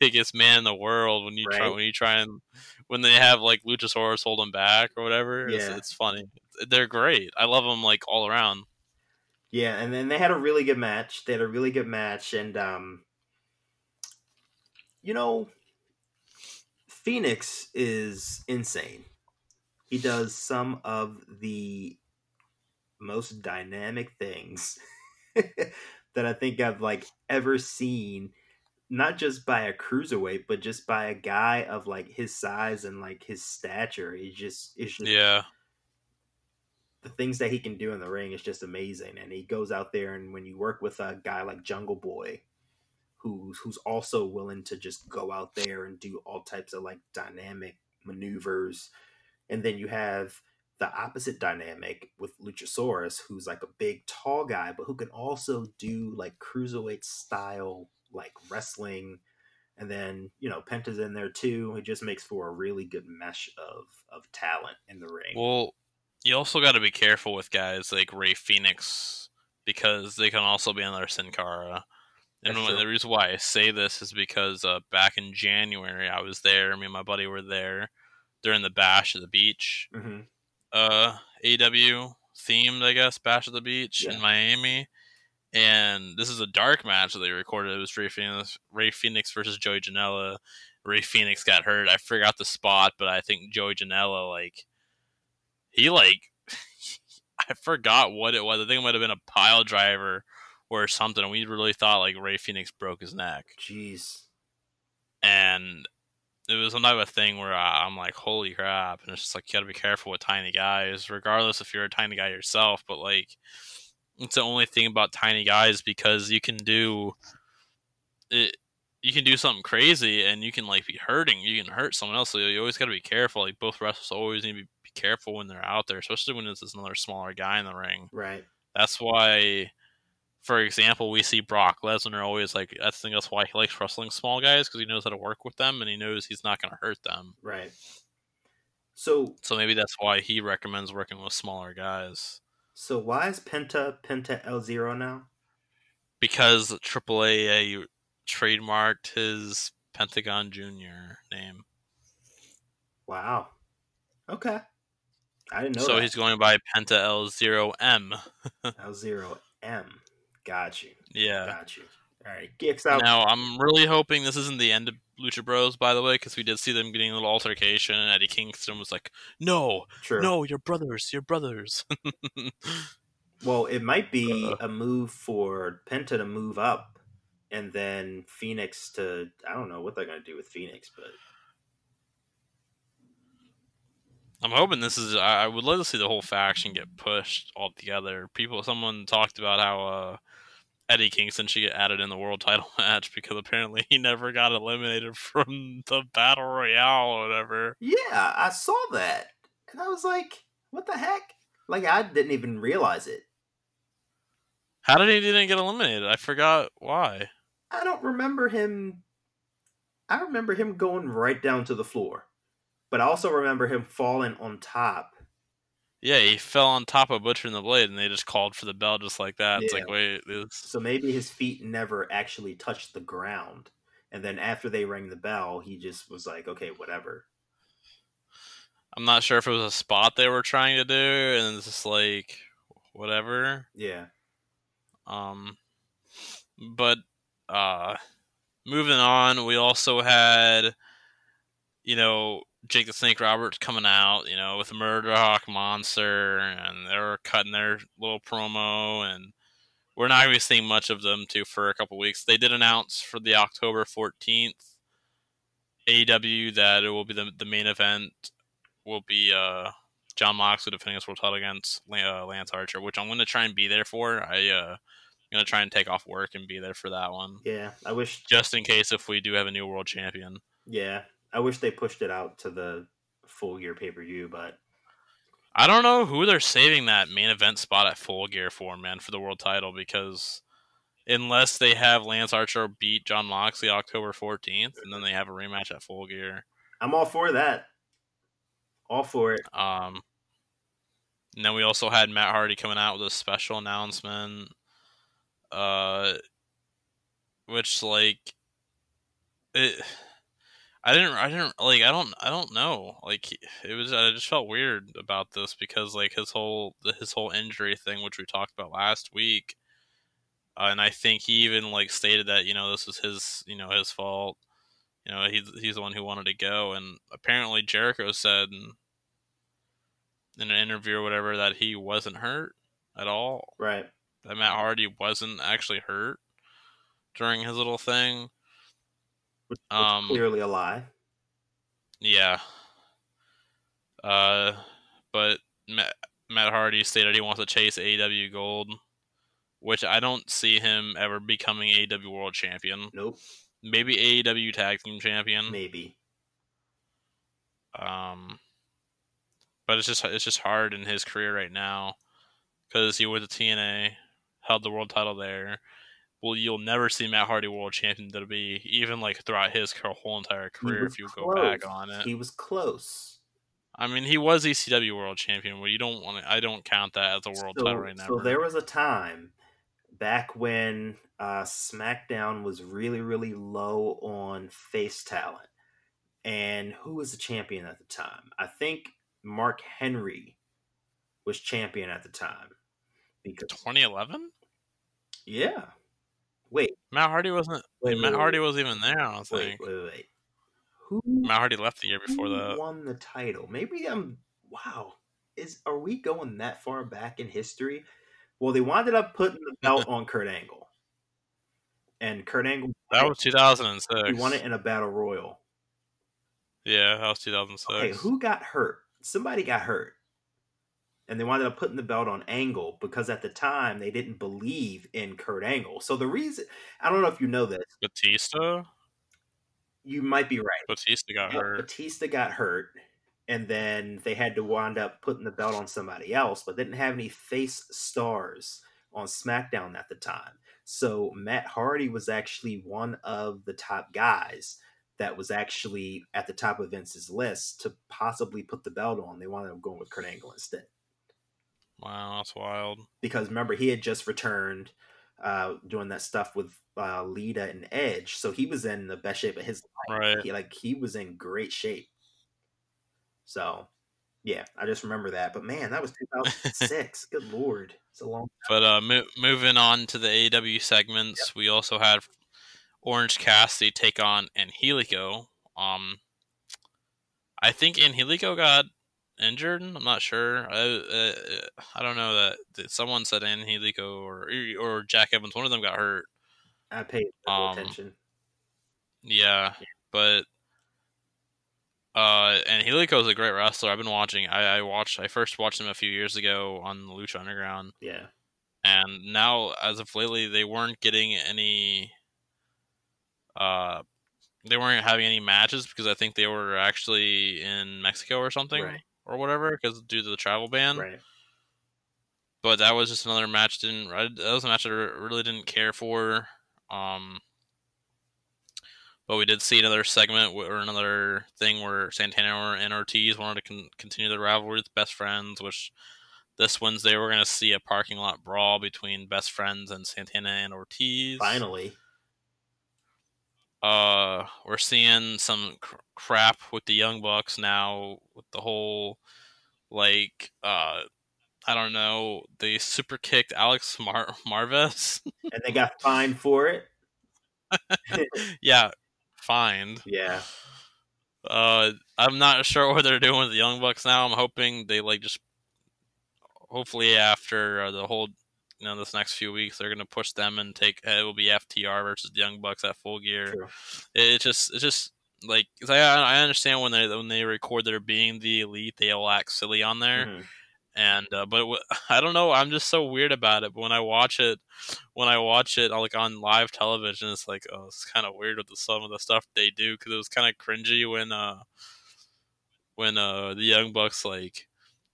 biggest man in the world when you right. try when you try and when they have like Luchasaurus hold him back or whatever. Yeah. It's, it's funny. They're great. I love them like all around. Yeah, and then they had a really good match. They had a really good match, and um, you know, Fenix is insane. He does some of the most dynamic things that I think I've like ever seen not just by a cruiserweight, but just by a guy of like his size and like his stature. He's just, it's just yeah the things that he can do in the ring is just amazing. And he goes out there, and when you work with a guy like Jungle Boy, who's who's also willing to just go out there and do all types of like dynamic maneuvers, and then you have the opposite dynamic with Luchasaurus, who's like a big tall guy, but who can also do like cruiserweight style like wrestling. And then you know Penta's in there too. It just makes for a really good mesh of of talent in the ring. Well, you also got to be careful with guys like Rey Fenix because they can also be another Sin Cara. And the reason why I say this is because uh, back in January, I was there. Me and my buddy were there during the Bash of the Beach. Mm-hmm. Uh, AW themed, I guess, Bash of the Beach yeah. in Miami. And this is a dark match that they recorded. It was Rey Fenix, Rey Fenix versus Joey Janela. Rey Fenix got hurt. I forgot the spot, but I think Joey Janela like he like I forgot what it was. I think it might have been a pile driver or something. We really thought like Rey Fenix broke his neck. Jeez. And it was another thing where I'm like, holy crap! And it's just like you got to be careful with tiny guys, regardless if you're a tiny guy yourself. But like, It's the only thing about tiny guys because you can do it. You can do something crazy and you can like be hurting. You can hurt someone else. So you always got to be careful. Like both wrestlers always need to be careful when they're out there, especially when it's another smaller guy in the ring. Right. That's why, for example, we see Brock Lesnar always like. I think that's why he likes wrestling small guys because he knows how to work with them and he knows he's not going to hurt them. Right. So. So maybe that's why he recommends working with smaller guys. So why is Penta Penta El Zero now? Because AAA trademarked his Pentagon Junior name. Wow. Okay. I didn't know. So that. he's going by Penta El Zero M. El Zero M. Got you. Yeah. Got you. All right. Geeks out. Now I'm really hoping this isn't the end of Lucha Bros, by the way, because we did see them getting a little altercation, and Eddie Kingston was like, "No, True. no, you're brothers, you're brothers." well, it might be Uh. a move for Penta to move up, and then Fenix to. I don't know what they're gonna do with Fenix, but I'm hoping this is. I, I would love to see the whole faction get pushed all together. People, someone talked about how uh, Eddie Kingston should get added in the world title match because apparently he never got eliminated from the battle royale or whatever. yeah, I saw that, and I was like, "What the heck?" Like I didn't even realize it. How did he didn't get eliminated? I forgot why. I don't remember him. I remember him going right down to the floor, but I also remember him falling on top. Yeah, he fell on top of Butcher and the Blade, and they just called for the bell just like that. It's like, wait, this. So maybe his feet never actually touched the ground, and then after they rang the bell, he just was like, "Okay, whatever." I'm not sure if it was a spot they were trying to do, and it's just like, whatever. Yeah, Um, but uh, moving on, we also had, you know, Jake the Snake Roberts coming out, you know, with Murderhawk Monster, and they're cutting their little promo, and we're not going to be seeing much of them too for a couple weeks. They did announce for the October 14th AEW that it will be the, the main event will be uh Jon Moxley defending his world title against uh, Lance Archer, which I'm going to try and be there for. I uh, I'm gonna try and take off work and be there for that one, yeah. I wish. just in case if we do have a new world champion. Yeah, I wish they pushed it out to the Full Gear pay per view, but I don't know who they're saving that main event spot at Full Gear for, man, for the world title because unless they have Lance Archer beat Jon Moxley October 14th, and then they have a rematch at Full Gear. I'm all for that. All for it. Um, and then we also had Matt Hardy coming out with a special announcement, uh, which like it. I didn't. I didn't like. I don't. I don't know. Like it was. I just felt weird about this because like his whole his whole injury thing, which we talked about last week, uh, and I think he even like stated that you know this is his you know his fault. You know he's he's the one who wanted to go, and apparently Jericho said in, in an interview or whatever that he wasn't hurt at all. Right. That Matt Hardy wasn't actually hurt during his little thing. Which Um, clearly a lie. Yeah. Uh, but Matt, Matt Hardy stated he wants to chase AEW gold, which I don't see him ever becoming AEW World Champion. Nope. Maybe AEW Tag Team Champion. Maybe. Um, but it's just it's just hard in his career right now because he was a TNA, held the world title there. Well, you'll never see Matt Hardy world champion to be even like throughout his whole entire career if you go back on it. He was close. I mean, he was ECW world champion, but you don't want to. I don't count that as a world so, title right now. so there was a time back when uh, SmackDown was really, really low on face talent. And who was the champion at the time? I think Mark Henry was champion at the time. Because 2011. yeah, wait, Matt Hardy wasn't. Wait, Matt wait, Hardy wait. wasn't even there. I don't wait, think wait, wait, wait. Who, Matt Hardy left the year before who that. won the title? Maybe I'm. Wow, is are we going that far back in history? Well, they wound up putting the belt on Kurt Angle, and Kurt Angle That was 2006. he won it in a battle royal. Yeah, that was 2006. Okay, who got hurt? Somebody got hurt, and they wound up putting the belt on Angle because at the time they didn't believe in Kurt Angle. So the reason I don't know if you know this, Batista. You might be right. Batista got hurt. Batista got hurt, and then they had to wind up putting the belt on somebody else, but didn't have any face stars on SmackDown at the time. So Matt Hardy was actually one of the top guys that was actually at the top of Vince's list to possibly put the belt on. They wound up going with Kurt Angle instead. Wow, that's wild. Because remember, he had just returned uh, doing that stuff with uh, Lita and Edge, so he was in the best shape of his life. Right. He, like he was in great shape. So, yeah, I just remember that. But man, that was 2006. Good lord, it's a long. Time. But uh, mo- moving on to the AEW segments, yep. we also had Orange Cassidy take on Angelico. Um, I think Angelico got injured. I'm not sure. I uh, I don't know that, that someone said Angelico or or Jack Evans. One of them got hurt. I paid um, attention. Yeah, yeah, but uh, and Angelico is a great wrestler. I've been watching. I, I watched. I first watched him a few years ago on Lucha Underground. Yeah. And now, as of lately, they weren't getting any. Uh, they weren't having any matches because I think they were actually in Mexico or something. Right or whatever because due to the travel ban. Right. But that was just another match. Didn't that was a match I really didn't care for. Um, but we did see another segment or another thing where Santana and Ortiz wanted to con- continue the rivalry with best friends, which this Wednesday we're going to see a parking lot brawl between best friends and Santana and Ortiz. Finally. Uh, we're seeing some cr- crap with the Young Bucks now with the whole like uh I don't know, they super kicked Alex Mar- Marvez and they got fined for it. yeah, fined. Yeah. Uh I'm not sure what they're doing with the Young Bucks now. I'm hoping they like just hopefully after uh, the whole you know this next few weeks they're going to push them and take it will be FTR versus the Young Bucks at Full Gear. True. It's just it's just like I I understand when they when they record their being the elite they all act silly on there. Mm-hmm. And uh, but I don't know. I'm just so weird about it. But when I watch it, when I watch it like on live television, it's like oh, it's kind of weird with the, some of the stuff they do because it was kind of cringy when uh when uh the Young Bucks like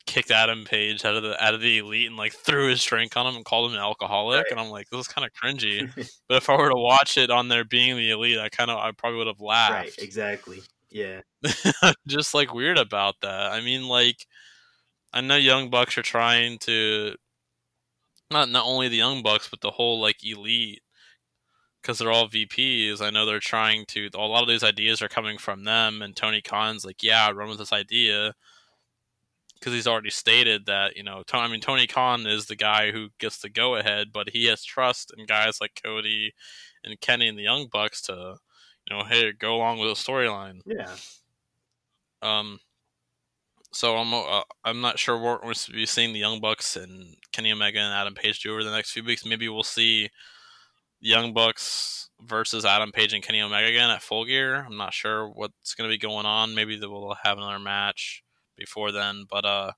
kicked Adam Page out of the out of the elite and like threw his drink on him and called him an alcoholic, right. and I'm like, this is kind of cringy. but if I were to watch it on there being the elite, I kind of I probably would have laughed. Right, exactly. Yeah. Just like weird about that. I mean, like, I know Young Bucks are trying to not not only the Young Bucks but the whole like elite because they're all VPs. I know they're trying to. A lot of these ideas are coming from them, and Tony Khan's like, yeah, run with this idea because he's already stated that you know I mean Tony Khan is the guy who gets the go ahead, but he has trust in guys like Cody and Kenny and the Young Bucks to you know hey go along with the storyline. Yeah. Um. So I'm uh, I'm not sure what we're to be seeing the Young Bucks and Kenny Omega and Adam Page do over the next few weeks. Maybe we'll see Young Bucks versus Adam Page and Kenny Omega again at Full Gear. I'm not sure what's going to be going on. Maybe they will have another match before then. But uh,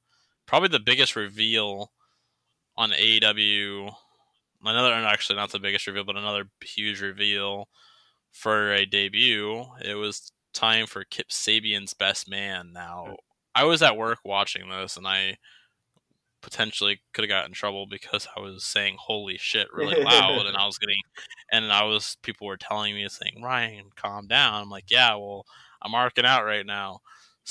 probably the biggest reveal on AEW, another actually not the biggest reveal, but another huge reveal for a debut. It was time for Kip Sabian's best man. Now, I was at work watching this, and I potentially could have got in trouble because I was saying "holy shit" really loud, and I was getting, and I was people were telling me saying "Ryan, calm down." I'm like, yeah, well, I'm marking out right now.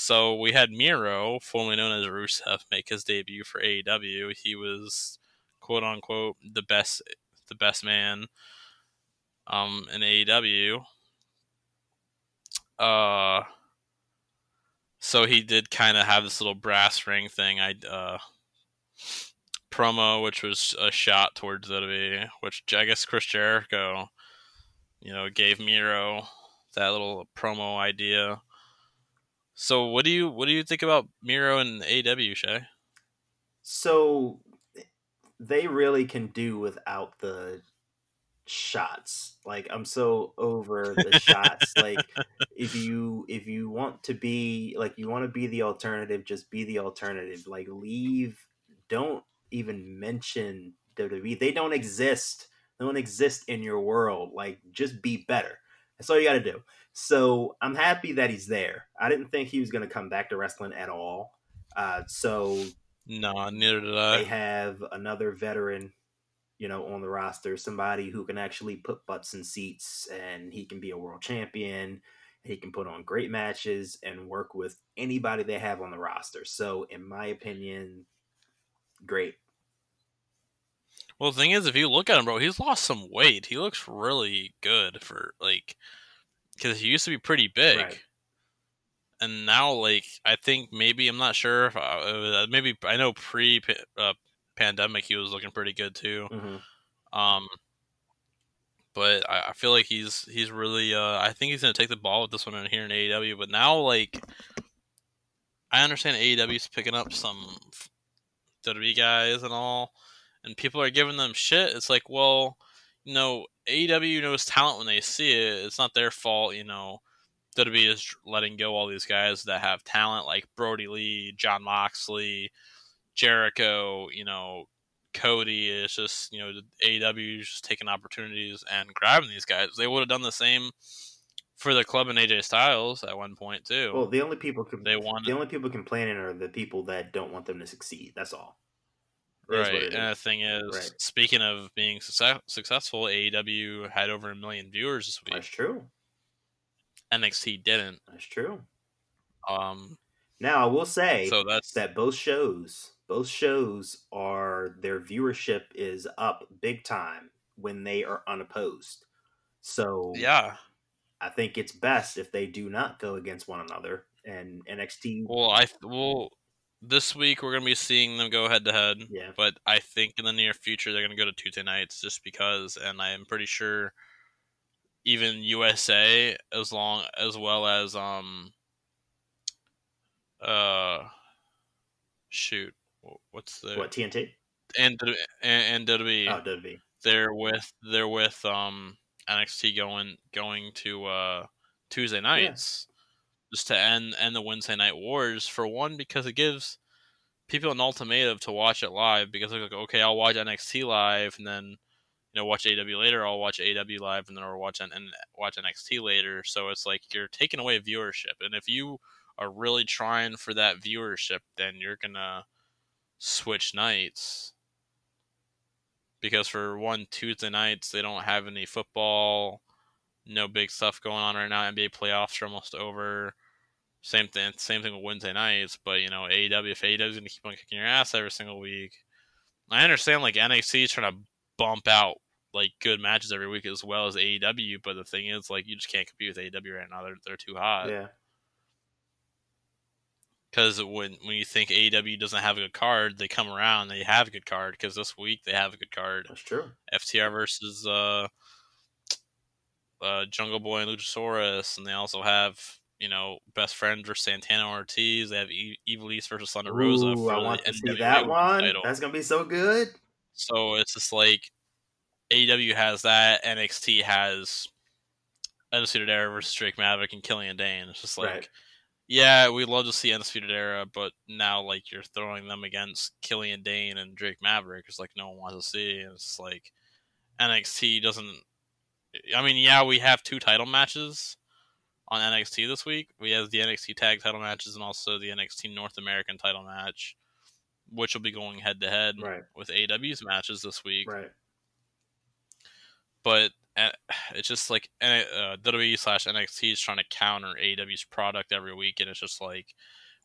So we had Miro, formerly known as Rusev, make his debut for AEW. He was quote unquote the best the best man um in AEW. Uh so he did kind of have this little brass ring thing. I uh promo, which was a shot towards WWE, which I guess Chris Jericho, you know, gave Miro that little promo idea. So what do you what do you think about Miro and AW Shay? So they really can do without the shots. Like I'm so over the shots. Like if you if you want to be like you want to be the alternative, just be the alternative. Like leave don't even mention WWE. They don't exist. They don't exist in your world. Like, just be better. That's all you got to do. So I'm happy that he's there. I didn't think he was going to come back to wrestling at all. Uh, so no, neither did I. They have another veteran, you know, on the roster, somebody who can actually put butts in seats, and he can be a world champion. He can put on great matches and work with anybody they have on the roster. So, in my opinion, great. Well, the thing is, if you look at him, bro, he's lost some weight. He looks really good for like because he used to be pretty big, right. and now like I think maybe I'm not sure if uh, maybe I know pre uh, pandemic he was looking pretty good too. Mm-hmm. Um, but I, I, feel like he's he's really uh, I think he's gonna take the ball with this one in here in AEW. But now like I understand AEW's picking up some WWE guys and all and people are giving them shit, it's like, well, know, AEW knows talent when they see it. It's not their fault, you know. WWE is letting go all these guys that have talent, like Brodie Lee, Jon Moxley, Jericho, you know, Cody. It's just you know AEW is just taking opportunities and grabbing these guys. They would have done the same for the club and AJ Styles at one point too. Well, the only people com- they want the only people complaining are the people that don't want them to succeed. That's all. Right. And the thing is, right. speaking of being success- successful, AEW had over a million viewers this week. That's true. NXT didn't. That's true. Um. Now I will say so that's that both shows, both shows are their viewership is up big time when they are unopposed. So yeah, I think it's best if they do not go against one another. And NXT. Well, I well this week we're gonna be seeing them go head to head. Yeah. But I think in the near future they're gonna go to Tuesday nights just because, and I am pretty sure even USA as long as well as um uh shoot what's the what TNT and and, and WWE oh WWE they're with they're with um NXT going going to uh Tuesday nights just to end end the Wednesday night wars for one because it gives people an ultimatum to watch it live because they're like okay I'll watch NXT live and then you know watch AW later I'll watch AW live and then I'll watch and watch NXT later. So it's like you're taking away viewership and if you are really trying for that viewership then you're gonna switch nights. Because for one Tuesday nights they don't have any football no big stuff going on right now. NBA playoffs are almost over. Same thing, same thing with Wednesday nights. But you know, AEW if AEW is gonna keep on kicking your ass every single week, I understand like NXT is trying to bump out like good matches every week as well as AEW. But the thing is, like, you just can't compete with AEW right now. They're they're too hot. Yeah. Because when when you think AEW doesn't have a good card, they come around. They have a good card because this week they have a good card. That's true. FTR versus uh, uh, Jungle Boy and Luchasaurus, and they also have you know best friend versus Santana Ortiz. They have e- Ivelisse versus Thunder Rosa. For I want to see that one. Title. That's gonna be so good. So it's just like AEW has that. NXT has Undisputed Era versus Drake Maverick and Killian Dain. It's just like. Right. Yeah, we'd love to see Undisputed Era, but now like you're throwing them against Killian Dain and Drake Maverick. It's like no one wants to see. And it's like NXT doesn't I mean, yeah, we have two title matches on NXT this week. We have the NXT tag title matches and also the NXT North American title match, which will be going head to head with AW's matches this week. Right. But uh, it's just like uh, WWE slash NXT is trying to counter AW's product every week, and it's just like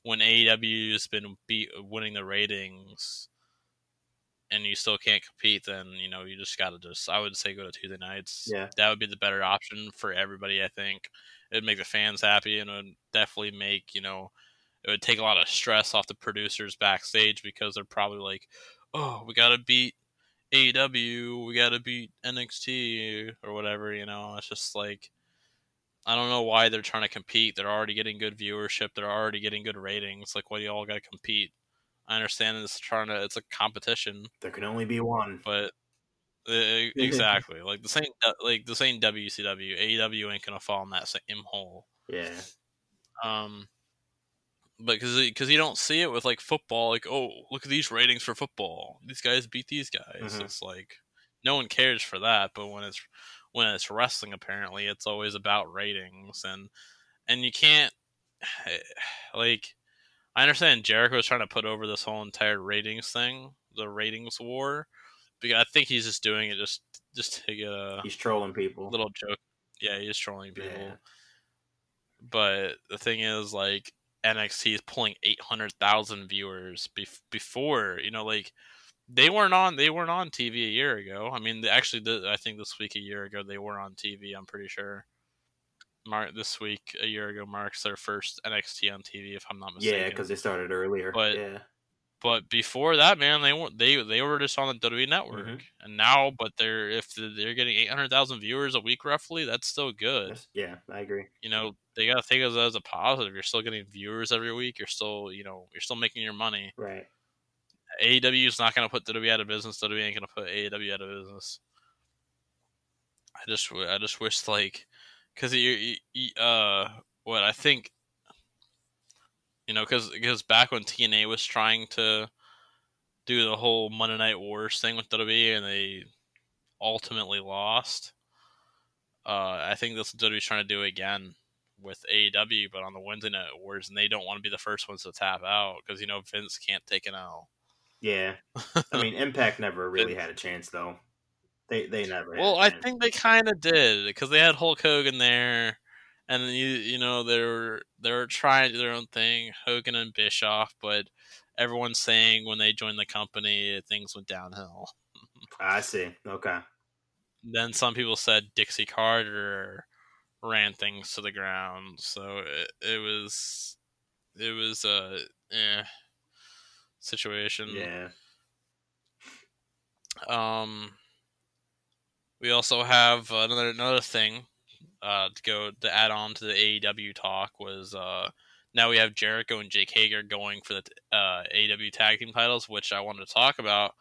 when AEW has been beat, winning the ratings and you still can't compete, then you know you just gotta just I would say go to Tuesday nights. Yeah, that would be the better option for everybody. I think it'd make the fans happy, and it would definitely make you know it would take a lot of stress off the producers backstage because they're probably like, oh, we gotta beat AEW, we gotta beat NXT or whatever. You know, it's just like. I don't know why they're trying to compete. They're already getting good viewership. They're already getting good ratings. Like, why do you all got to compete? I understand it's trying to it's a competition. There can only be one. But uh, exactly like the same like the same WCW AEW ain't gonna fall in that same hole. Yeah. Um, but because because you don't see it with like football, like oh look at these ratings for football, these guys beat these guys. Mm-hmm. It's like no one cares for that, but when it's when it's wrestling, apparently it's always about ratings and and you can't like I understand Jericho is trying to put over this whole entire ratings thing, the ratings war. Because I think he's just doing it just just to get a he's trolling people. Little joke. Yeah, he's trolling people. Yeah. But the thing is, like NXT is pulling eight hundred thousand viewers bef- before you know, like they weren't on they weren't on TV a year ago. I mean, actually, I think this week a year ago they were on TV. I'm pretty sure. Mark this week a year ago marks their first NXT on TV, if I'm not mistaken. Yeah, because they started earlier. But yeah. but before that, man, they were they they were just on the WWE network, mm-hmm. and now, but they're if they're getting 800,000 viewers a week roughly, that's still good. Yeah, I agree. You know, they gotta think of it as a positive. You're still getting viewers every week. You're still you know you're still making your money. Right. AEW is not gonna put WWE out of business. WWE ain't gonna put AEW out of business. I just I just wish like because you, uh, what I think, you know, because because back when TNA was trying to do the whole Monday Night Wars thing with WWE and they ultimately lost. Uh, I think this WWE's trying to do again with AEW, but on the Wednesday Night Wars, and they don't want to be the first ones to tap out because you know Vince can't take an L. Yeah, I mean Impact never really had a chance though. They they never. Well, I think they kind of did because they had Hulk Hogan there, and you you know they were they were trying to do their own thing, Hogan and Bischoff, but everyone's saying when they joined the company things went downhill. I see. Okay. Then some people said Dixie Carter ran things to the ground, so it, it was it was a eh, situation. Yeah. Um we also have another another thing uh, to go to add on to the AEW talk was uh, now we have Jericho and Jake Hager going for the uh, AEW tag team titles, which I wanted to talk about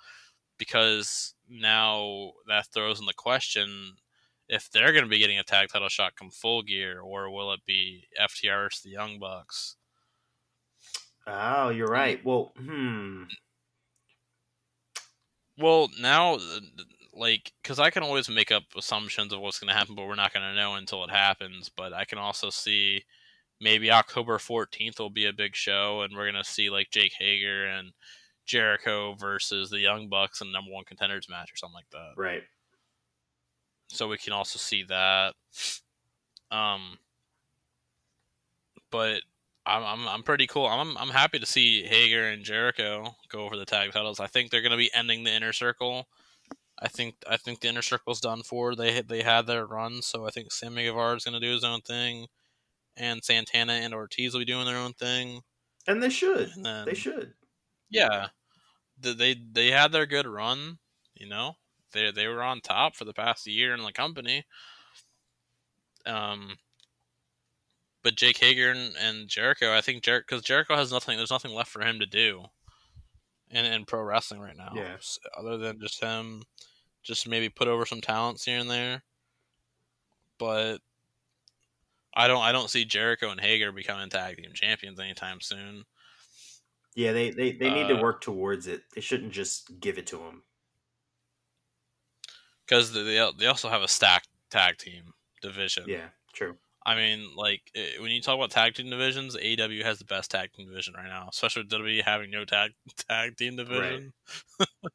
because now that throws in the question if they're going to be getting a tag title shot come full gear, or will it be FTR versus the Young Bucks? Oh, you're right. Well, hmm. Well, now like because I can always make up assumptions of what's going to happen, but we're not going to know until it happens. But I can also see maybe October 14th will be a big show, and we're going to see like Jake Hager and Jericho versus the Young Bucks in number one contenders match or something like that. Right. So we can also see that. Um, but I'm, I'm, I'm pretty cool. I'm I'm happy to see Hager and Jericho go over the tag titles. I think they're going to be ending the inner circle I think I think the inner circle's done for. They they had their run, so I think Sammy Guevara is going to do his own thing, and Santana and Ortiz will be doing their own thing. And they should. And then, they should. Yeah, they they had their good run. You know, they they were on top for the past year in the company. Um, but Jake Hager and, and Jericho, I think Jer- because Jericho has nothing. There's nothing left for him to do. In, in pro wrestling right now, yeah. Other than just him just maybe put over some talents here and there. But I don't I don't see Jericho and Hager becoming tag team champions anytime soon. Yeah, they they, they need uh, to work towards it. They shouldn't just give it to them. Because they they also have a stacked tag team division. Yeah, true. I mean, like eh, when you talk about tag team divisions, AEW has the best tag team division right now, especially with WWE having no tag tag team division. Right.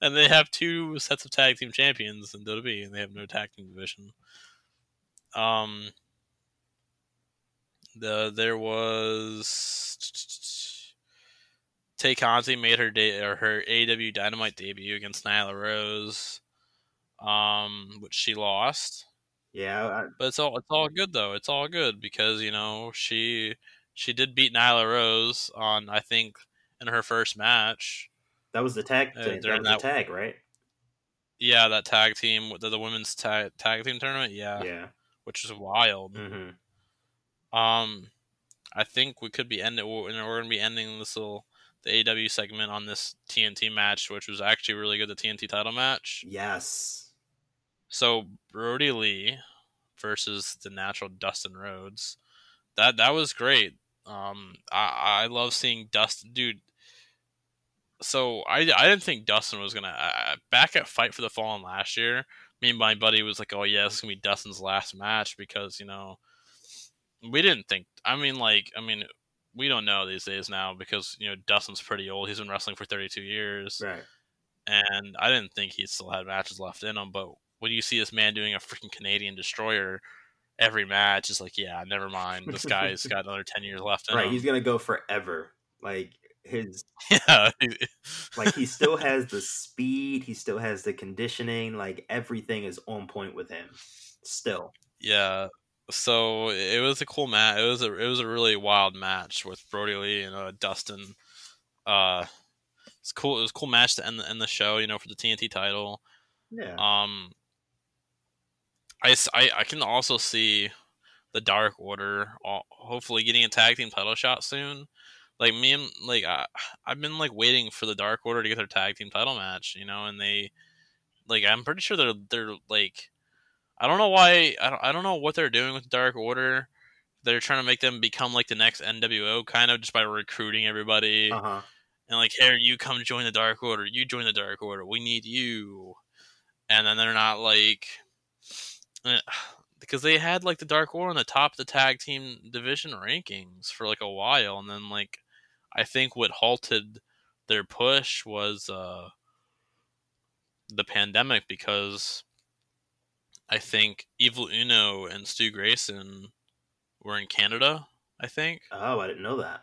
and they have two sets of tag team champions in WWE, and they have no tag team division. Um, the there was Tay Conti made her day or her AW Dynamite debut against Nyla Rose, um, which she lost. Yeah, I... but it's all it's all good though. It's all good because you know she she did beat Nyla Rose on I think in her first match. That was the tag. Uh, that was that, the tag, right? Yeah, that tag team, the, the women's tag tag team tournament. Yeah, yeah, which is wild. Mm-hmm. Um, I think we could be ending. We're going to be ending this little the AW segment on this TNT match, which was actually really good. The TNT title match. Yes. So Brodie Lee versus the natural Dustin Rhodes. That that was great. Um, I I love seeing Dustin, dude. So I I didn't think Dustin was gonna uh, back at Fight for the Fallen last year. Me and my buddy was like, oh yeah, this is gonna be Dustin's last match because you know we didn't think. I mean, like, I mean, we don't know these days now because you know Dustin's pretty old. He's been wrestling for 32 years, Right. and I didn't think he still had matches left in him. But when you see this man doing a freaking Canadian destroyer every match, it's like, yeah, never mind. This guy's got another 10 years left in Right. him. He's gonna go forever. Like his yeah, like he still has the speed, he still has the conditioning, like everything is on point with him. Still. yeah. So it was a cool match. It was a it was a really wild match with Brodie Lee and uh, Dustin. Uh, it's cool. It was a cool match to end the, end the show. You know, for the TNT title. Yeah. Um, I, I- I can also see the Dark Order uh, hopefully getting a tag team title shot soon. Like me and like I, I've been like waiting for the Dark Order to get their tag team title match, you know, and they like I'm pretty sure they're they're like I don't know why I don't I don't know what they're doing with the Dark Order. They're trying to make them become like the next NWO kind of just by recruiting everybody Uh-huh. and like, here, you come join the Dark Order. You join the Dark Order. We need you. And then they're not like, eh, because they had like the Dark Order on the top of the tag team division rankings for like a while, and then like, I think what halted their push was uh the pandemic because I think Evil Uno and Stu Grayson were in Canada. I think. Oh, I didn't know that.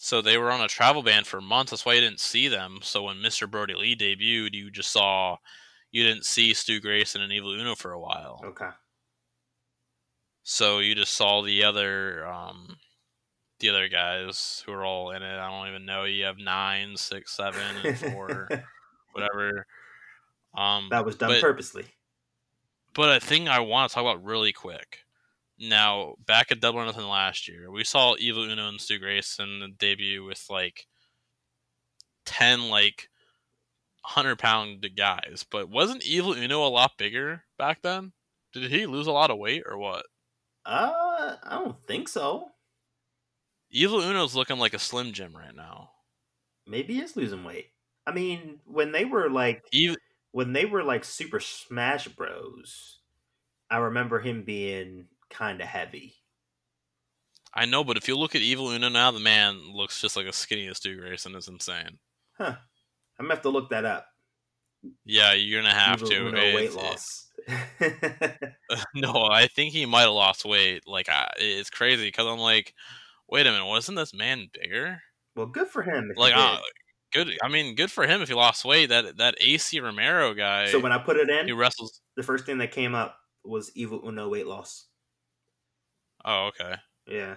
So they were on a travel ban for months. That's why you didn't see them. So when Mr. Brodie Lee debuted, you just saw you didn't see Stu Grayson and Evil Uno for a while. Okay. So you just saw the other um the other guys who are all in it. I don't even know. You have nine, six, seven, and four, whatever. Um that was done but- purposely. But a thing I want to talk about really quick. Now, back at Double or Nothing last year, we saw Evil Uno and Stu Grayson debut with like ten like hundred pound guys. But wasn't Evil Uno a lot bigger back then? Did he lose a lot of weight or what? Uh, I don't think so. Evil Uno's looking like a Slim Jim right now. Maybe he is losing weight. I mean, when they were like Evil, when they were like Super Smash Bros, I remember him being kind of heavy. I know, but if you look at Evil Uno now, the man looks just like a skinniest dude Grayson. It's insane. Huh. I'm gonna have to look that up. Yeah, you're gonna have to. Weight loss. no, I think he might have lost weight. Like, I, it's crazy because I'm like, wait a minute, wasn't this man bigger? well, good for him. Like, uh, good. I mean, good for him if he lost weight. That that AC Romero guy, so when I put it in, he wrestles. the first thing that came up was Evil Uno weight loss. Oh, okay, Yeah.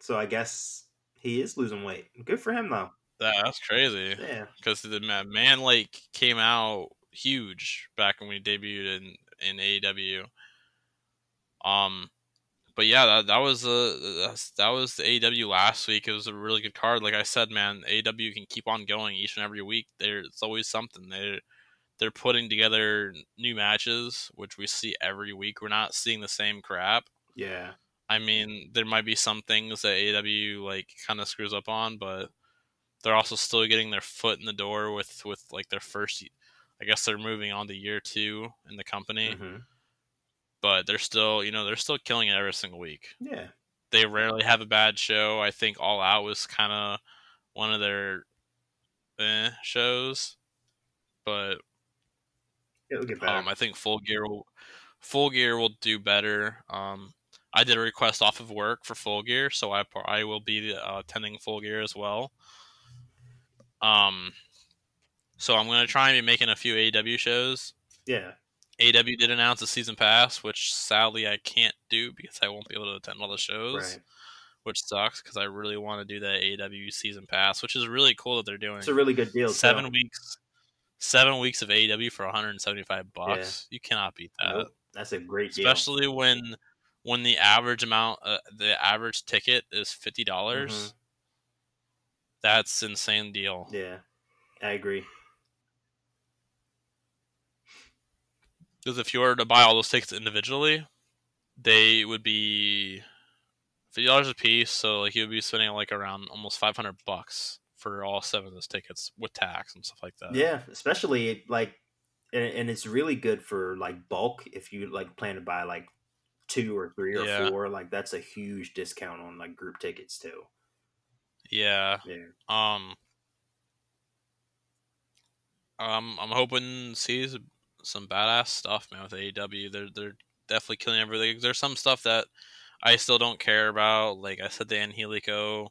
So I guess he is losing weight. Good for him though. That, that's crazy. Yeah. Because the ma- man like came out huge back when we debuted in in AEW. Um, but yeah, that that was that's, that was the AEW last week. It was a really good card. Like I said, man, AEW can keep on going each and every week. There's always something. They're they're putting together new matches, which we see every week. We're not seeing the same crap. Yeah. I mean, there might be some things that AEW like kind of screws up on, but they're also still getting their foot in the door with with like their first. I guess they're moving on to year two in the company, hmm but they're still, you know, they're still killing it every single week. Yeah. They rarely have a bad show. I think All Out was kind of one of their eh, shows, but It'll get better. Um, I think Full Gear will Full Gear will do better. Um, I did a request off of work for Full Gear, so I I will be uh, attending Full Gear as well. Um, so I'm gonna try and be making a few AW shows. yeah. AW did announce a season pass, which sadly I can't do because I won't be able to attend all the shows, Right. which sucks because I really want to do that AW season pass, which is really cool that they're doing It's a really good deal. seven too. weeks. Seven weeks of AEW for 175 bucks. You cannot beat that Nope. That's a great deal. especially when when the average amount uh, the average ticket is fifty dollars Mhm. That's insane deal Yeah. I agree. because if you were to buy all those tickets individually they would be fifty dollars a piece. So like he would be spending like around almost five hundred bucks for all seven of those tickets with tax and stuff like that. Yeah, especially like, and, and it's really good for like bulk if you like plan to buy like two or three or yeah. four. Like that's a huge discount on like group tickets too. Yeah. Yeah. Um. Um, I'm hoping to see some badass stuff, man, with AEW. They're they're definitely killing everything. There's some stuff that I still don't care about. Like I said, the Angelico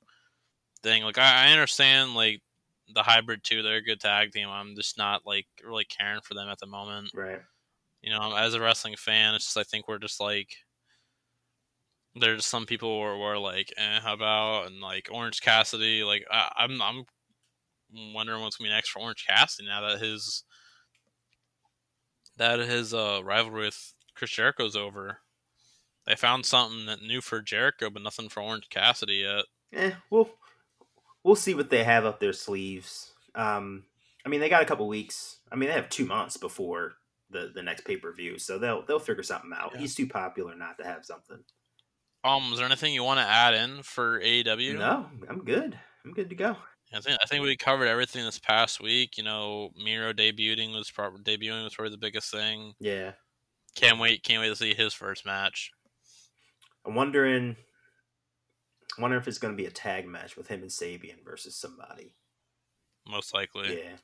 thing. Like I, I understand like the Hybrid 2. They're a good tag team. I'm just not like really caring for them at the moment. Right. You know, as a wrestling fan, it's just I think we're just like there's some people who are, like, eh, how about and like Orange Cassidy. Like I, I'm I'm wondering what's gonna be next for Orange Cassidy now that his that his uh, rivalry with Chris Jericho's over. They found something that new for Jericho, but nothing for Orange Cassidy yet. Eh, we'll we'll see what they have up their sleeves. Um, I mean, they got a couple weeks. I mean, they have two months before the the next pay per view, so they'll they'll figure something out. Yeah. He's too popular not to have something. Um, is there anything you want to add in for AEW? No, I'm good. I'm good to go. I think I think we covered everything this past week. You know, Miro debuting was probably debuting was probably the biggest thing. Yeah. Can't wait! Can't wait to see his first match. I'm wondering. I wonder if it's going to be a tag match with him and Sabian versus somebody. Most likely. Yeah.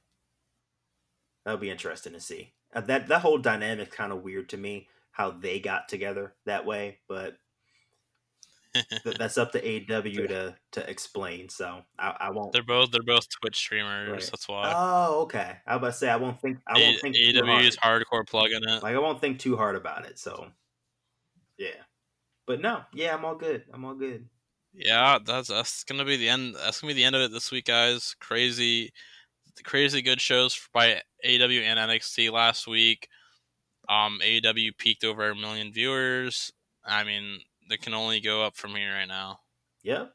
That'll be interesting to see. Uh, that that whole dynamic kind of weird to me how they got together that way, but that's up to AEW to to explain. So I, I, won't. They're both they're both Twitch streamers. Right. That's why. Oh, okay. I was about to say I won't think. I won't think. AEW is hardcore plugging it. Like I won't think too hard about it. So yeah, but no, yeah, I'm all good. I'm all good. Yeah, that's that's gonna be the end. That's gonna be the end of it this week, guys. Crazy, crazy good shows by AEW and NXT last week. Um, AEW peaked over a million viewers. I mean, they can only go up from here right now. Yep,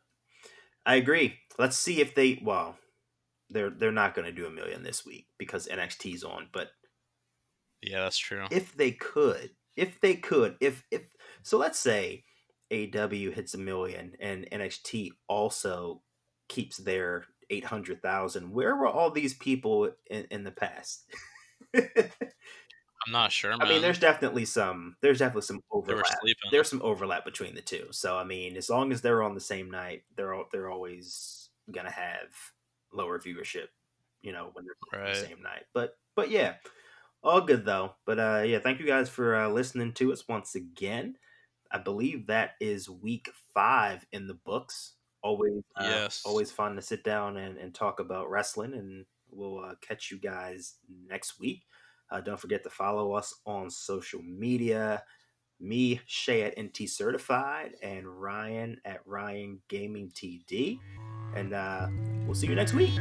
I agree. Let's see if they. Well, they're they're not going to do a million this week because NXT's on. But yeah, that's true. If they could, if they could, if if so, let's say AEW hits a million and NXT also keeps their eight hundred thousand. Where were all these people in, in the past? I'm not sure. Man. I mean, there's definitely some. There's definitely some overlap. There's some overlap between the two. So I mean, as long as they're on the same night, they're they're always gonna have lower viewership. You know, when they're right. on the same night. But but yeah, all good though. But uh, yeah, thank you guys for uh, listening to us once again. I believe that is week five in the books. Always, uh, yes. Always fun to sit down and, and talk about wrestling, and we'll uh, catch you guys next week. Uh, don't forget to follow us on social media. Me, Shay at NT Certified, and Ryan at Ryan Gaming TD. And uh, we'll see you next week.